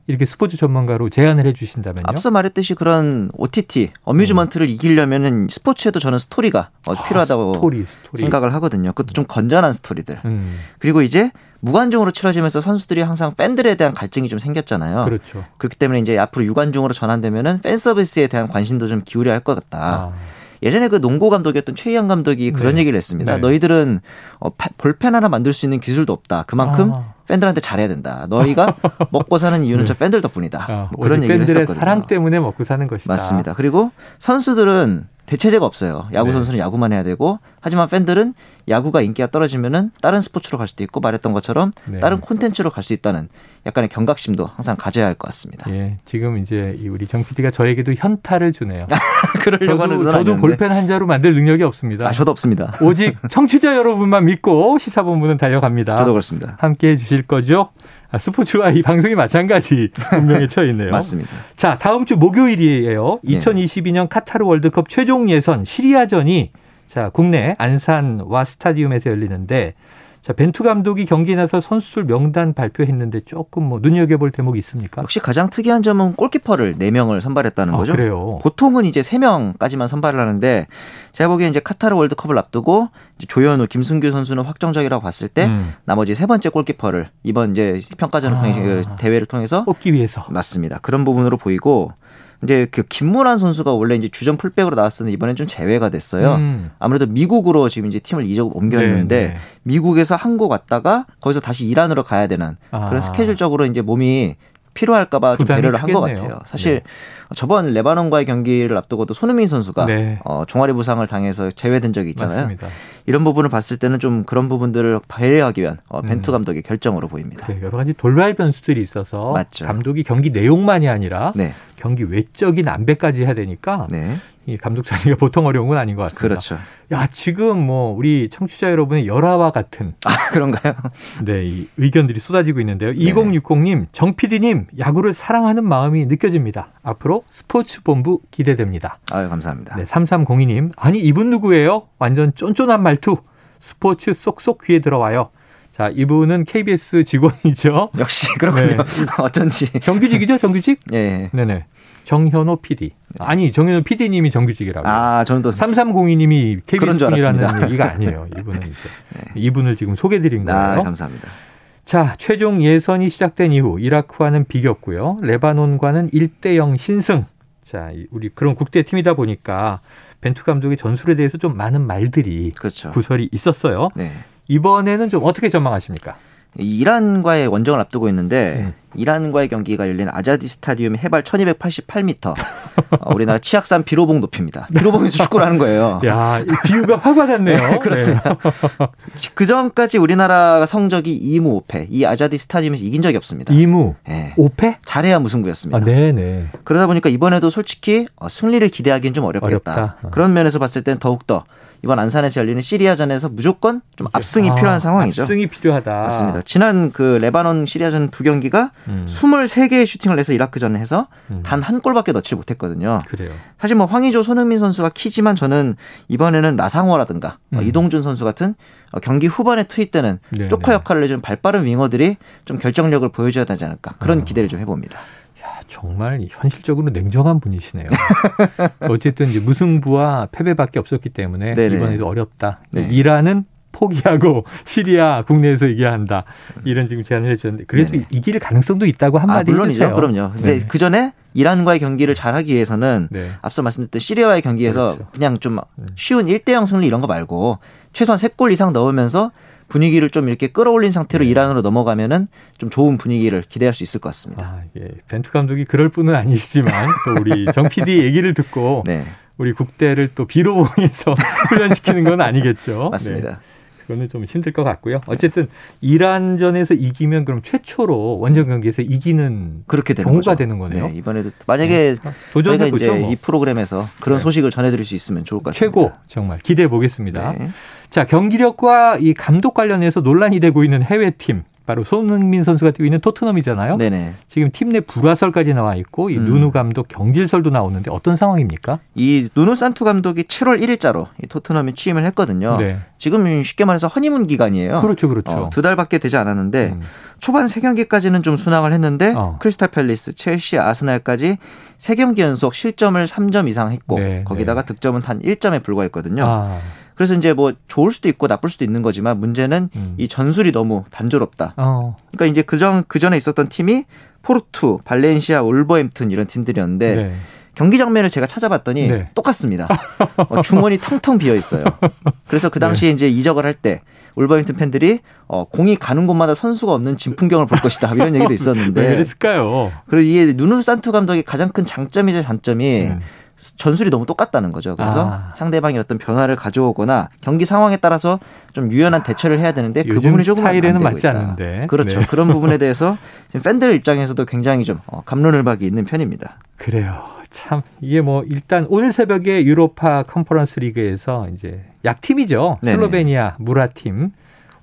이렇게 스포츠 전문가로 제안을 해주신다면요? 앞서 말했듯이 그런 OTT amusement를 음. 이기려면은 스포츠에도 저는 스토리가 아, 필요하다고 스토리, 스토리. 생각을 하거든요. 그것도 좀 건전한 스토리들. 음. 그리고 이제 무관중으로 치러지면서 선수들이 항상 팬들에 대한 갈증이 좀 생겼잖아요. 그렇죠. 그렇기 때문에 이제 앞으로 유관중으로 전환되면은 팬 서비스에 대한 관심도 좀 기울여야 할것 같다. 아. 예전에 그 농구 감독이었던 최희양 감독이 그런 네. 얘기를 했습니다. 네. 너희들은 어, 볼펜 하나 만들 수 있는 기술도 없다. 그만큼 아. 팬들한테 잘해야 된다. 너희가 먹고 사는 이유는 네. 저 팬들 덕분이다. 아, 뭐 그런 얘기를 팬들의 했었거든요. 사랑 때문에 먹고 사는 것이다. 맞습니다. 그리고 선수들은 대체제가 없어요. 야구 네. 선수는 야구만 해야 되고 하지만 팬들은 야구가 인기가 떨어지면은 다른 스포츠로 갈 수도 있고 말했던 것처럼 네. 다른 콘텐츠로 갈 수 있다는 약간의 경각심도 항상 가져야 할 것 같습니다. 예, 지금 이제 우리 정 PD가 저에게도 현타를 주네요. 그러려고 저도, 저도 볼펜 한 자로 만들 능력이 없습니다. 아, 저도 없습니다. 오직 청취자 여러분만 믿고 시사본부는 달려갑니다. 저도 그렇습니다. 함께 해 주실 거죠? 아, 스포츠와 이 방송이 마찬가지 운명에 처해 있네요. 맞습니다. 자, 다음 주 목요일이에요. 2022년 카타르 월드컵 최종 예선 시리아전이 자, 국내 안산와 스타디움에서 열리는데 자, 벤투 감독이 경기에 나서 선수들 명단 발표했는데 조금 뭐 눈여겨볼 대목이 있습니까? 역시 가장 특이한 점은 골키퍼를 4명을 선발했다는 아, 거죠. 그래요. 보통은 이제 3명까지만 선발을 하는데 제가 보기엔 이제 카타르 월드컵을 앞두고 조현우, 김승규 선수는 확정적이라고 봤을 때 음. 나머지 세 번째 골키퍼를 이번 이제 평가전을 아. 통해 그 대회를 통해서 뽑기 위해서 맞습니다. 그런 부분으로 보이고 이제 그 김문환 선수가 원래 이제 주전 풀백으로 나왔었는데 이번엔 좀 제외가 됐어요. 음. 아무래도 미국으로 지금 이제 팀을 이적 옮겼는데 네, 네. 미국에서 한국 왔다가 거기서 다시 이란으로 가야 되는 그런 아. 스케줄적으로 이제 몸이 필요할까봐 좀 배려를 한 것 같아요. 사실 네. 저번 레바논과의 경기를 앞두고도 손흥민 선수가 네. 어, 종아리 부상을 당해서 제외된 적이 있잖아요. 맞습니다. 이런 부분을 봤을 때는 좀 그런 부분들을 배려하기 위한 어, 벤투 음. 감독의 결정으로 보입니다. 네, 여러 가지 돌발 변수들이 있어서 맞죠. 감독이 경기 내용만이 아니라 네. 경기 외적인 안배까지 해야 되니까 네. 이 감독 자리가 보통 어려운 건 아닌 것 같습니다. 그렇죠. 야 지금 뭐 우리 청취자 여러분의 열화와 같은 아 그런가요? 네, 이 의견들이 쏟아지고 있는데요. 네. 2060님, 정 PD님 야구를 사랑하는 마음이 느껴집니다. 앞으로 스포츠 본부 기대됩니다. 아유 감사합니다. 네, 3302님, 아니 이분 누구예요? 완전 쫀쫀한 말투. 스포츠 쏙쏙 귀에 들어와요. 자, 이분은 KBS 직원이죠. 역시 그렇군요. 네. 어쩐지. 정규직이죠, 정규직? 네. 네네. 정현호 PD. 아니, 정현호 PD님이 정규직이라고. 아, 저는 또 3302님이 KBS 분이라는 얘기가 아니에요. 이분은 이제 네. 이분을 지금 소개드린 아, 거예요. 아, 감사합니다. 자, 최종 예선이 시작된 이후 이라크와는 비겼고요. 레바논과는 1대 0 신승. 자, 우리 그런 국대 팀이다 보니까 벤투 감독의 전술에 대해서 좀 많은 말들이 그렇죠. 구설이 있었어요. 네. 이번에는 좀 어떻게 전망하십니까? 이란과의 원정을 앞두고 있는데 음. 이란과의 경기가 열린 아자디 스타디움 해발 1288m. 어, 우리나라 치악산 비로봉 높입니다. 비로봉에서 축구를 하는 거예요. 야, 비유가 확 와닿네요. 네, 그렇습니다. 네. 그 전까지 우리나라 성적이 2무 5패. 이 아자디 스타디움에서 이긴 적이 없습니다. 2무 네. 5패? 잘해야 무승부였습니다. 아, 네, 네. 그러다 보니까 이번에도 솔직히 어, 승리를 기대하기는 좀 어렵겠다. 어렵다. 어. 그런 면에서 봤을 땐 더욱더 이번 안산에서 열리는 시리아전에서 무조건 좀 압승이 아, 필요한 상황이죠. 압승이 필요하다. 맞습니다. 지난 그 레바논 시리아전 두 경기가 음. 23개의 슈팅을 내서 이라크전에 해서 음. 단한 골밖에 넣지 못했거든요. 그래요. 사실 뭐 황의조, 손흥민 선수가 키지만 저는 이번에는 나상호라든가 뭐 음. 이동준 선수 같은 어, 경기 후반에 투입되는 네, 조커 네. 역할을 해준 발빠른 윙어들이 좀 결정력을 보여줘야 되지 않을까 그런 어. 기대를 좀 해봅니다. 정말 현실적으로 냉정한 분이시네요. 어쨌든 이제 무승부와 패배밖에 없었기 때문에 네네. 이번에도 어렵다. 네. 이란은 포기하고 시리아 국내에서 이겨야 한다. 이런 지금 제안을 해주셨는데 그래도 네네. 이길 가능성도 있다고 한마디 아, 물론이죠. 해주세요. 그럼요. 근데 네. 그 전에 이란과의 경기를 잘하기 위해서는 네. 앞서 말씀드렸던 시리아와의 경기에서 그렇죠. 그냥 좀 음. 쉬운 1대0 승리 이런 거 말고 최소한 3골 이상 넣으면서 분위기를 좀 이렇게 끌어올린 상태로 네. 이란으로 넘어가면은 좀 좋은 분위기를 기대할 수 있을 것 같습니다. 아, 예. 벤투 감독이 그럴 뿐은 아니시지만 또 우리 정 PD 얘기를 듣고 네. 우리 국대를 또 비로봉에서 훈련시키는 건 아니겠죠. 맞습니다. 네. 그거는 좀 힘들 것 같고요. 어쨌든 이란전에서 이기면 그럼 최초로 원정 경기에서 이기는 그렇게 되는 경우가 거죠. 되는 거네요. 네, 이번에도 만약에 네. 도전해 이제 뭐. 이 프로그램에서 그런 네. 소식을 전해드릴 수 있으면 좋을 것 같습니다. 최고 정말 기대해 보겠습니다. 네. 자 경기력과 이 감독 관련해서 논란이 되고 있는 해외 팀 바로 손흥민 선수가 뛰고 있는 토트넘이잖아요. 네네. 지금 팀 내 불화설까지 나와 있고 이 음. 누누 감독 경질설도 나오는데 어떤 상황입니까? 이 누누 산투 감독이 7월 1일자로 이 토트넘에 취임을 했거든요. 네. 지금 쉽게 말해서 허니문 기간이에요. 그렇죠, 그렇죠. 어, 두 달밖에 되지 않았는데 음. 초반 세 경기까지는 좀 순항을 했는데 어. 크리스탈 팰리스, 첼시, 아스날까지 세 경기 연속 실점을 3점 이상 했고 네, 거기다가 네. 득점은 단 1점에 불과했거든요. 아. 그래서 이제 뭐 좋을 수도 있고 나쁠 수도 있는 거지만 문제는 음. 이 전술이 너무 단조롭다. 어. 그러니까 이제 그전 그 전에 있었던 팀이 포르투, 발렌시아, 올버햄튼 이런 팀들이었는데 네. 경기 장면을 제가 찾아봤더니 네. 똑같습니다. 어, 중원이 텅텅 비어 있어요. 그래서 그 당시에 네. 이제 이적을 할때 올버햄튼 팬들이 어, 공이 가는 곳마다 선수가 없는 진풍경을 볼 것이다 이런 얘기도 있었는데 왜 그랬을까요? 그리고 이게 누누 산투 감독의 가장 큰 장점이자 단점이 음. 전술이 너무 똑같다는 거죠. 그래서 아. 상대방이 어떤 변화를 가져오거나 경기 상황에 따라서 좀 유연한 대처를 해야 되는데 그 부분이 조금 스타일에는 맞지 있다. 않는데 그렇죠. 네. 그런 부분에 대해서 팬들 입장에서도 굉장히 좀 어, 갑론을박이 있는 편입니다. 그래요. 참 이게 뭐 일단 오늘 새벽에 유로파 컨퍼런스 리그에서 이제 약팀이죠. 네네. 슬로베니아 무라팀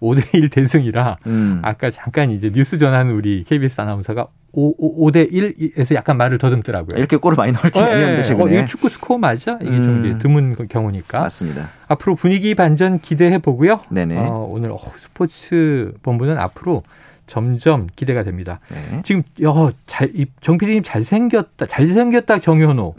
5대1 대승이라 음. 아까 잠깐 이제 뉴스 전하는 우리 KBS 아나운서가 5, 5, 대 1에서 약간 말을 더듬더라고요. 이렇게 골을 많이 넣을 팀이 어, 아니었는데 최근에. 어, 이 축구 스코어 맞아? 이게 음. 좀 드문 경우니까. 맞습니다. 앞으로 분위기 반전 기대해 보고요. 네네. 어, 오늘 어, 스포츠 본부는 앞으로 점점 기대가 됩니다. 네. 지금 어, 잘, 정 PD님 잘생겼다, 잘생겼다 정현호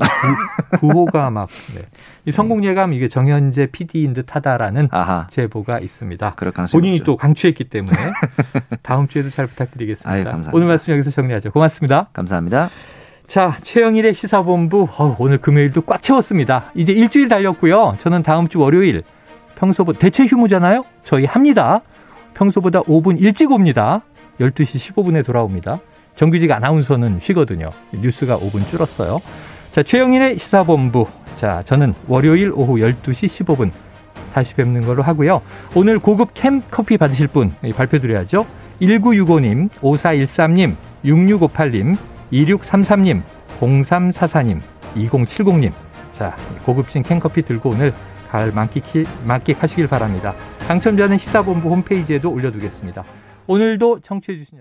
구, 호가 막 네. 이 성공 예감 이게 정현재 PD인 듯하다라는 아하. 제보가 있습니다. 본인이 없죠. 또 강추했기 때문에 다음 주에도 잘 부탁드리겠습니다. 아유, 오늘 말씀 여기서 정리하죠. 고맙습니다. 감사합니다. 자, 최영일의 시사본부 어, 오늘 금요일도 꽉 채웠습니다. 이제 일주일 달렸고요. 저는 다음 주 월요일 평소보다 대체 휴무잖아요. 저희 합니다. 평소보다 5분 일찍 옵니다. 12시 15분에 돌아옵니다. 정규직 아나운서는 쉬거든요. 뉴스가 5분 줄었어요. 자, 최영인의 시사본부. 자, 저는 월요일 오후 12시 15분 다시 뵙는 걸로 하고요. 오늘 고급 캠 커피 받으실 분 발표드려야죠. 1965님, 5413님, 6658님, 2633님, 0344님, 2070님. 자, 고급진 캔커피 들고 오늘 가을 만끽, 만끽하시길 바랍니다. 당첨자는 시사본부 홈페이지에도 올려두겠습니다. 오늘도 청취해주신 여러분.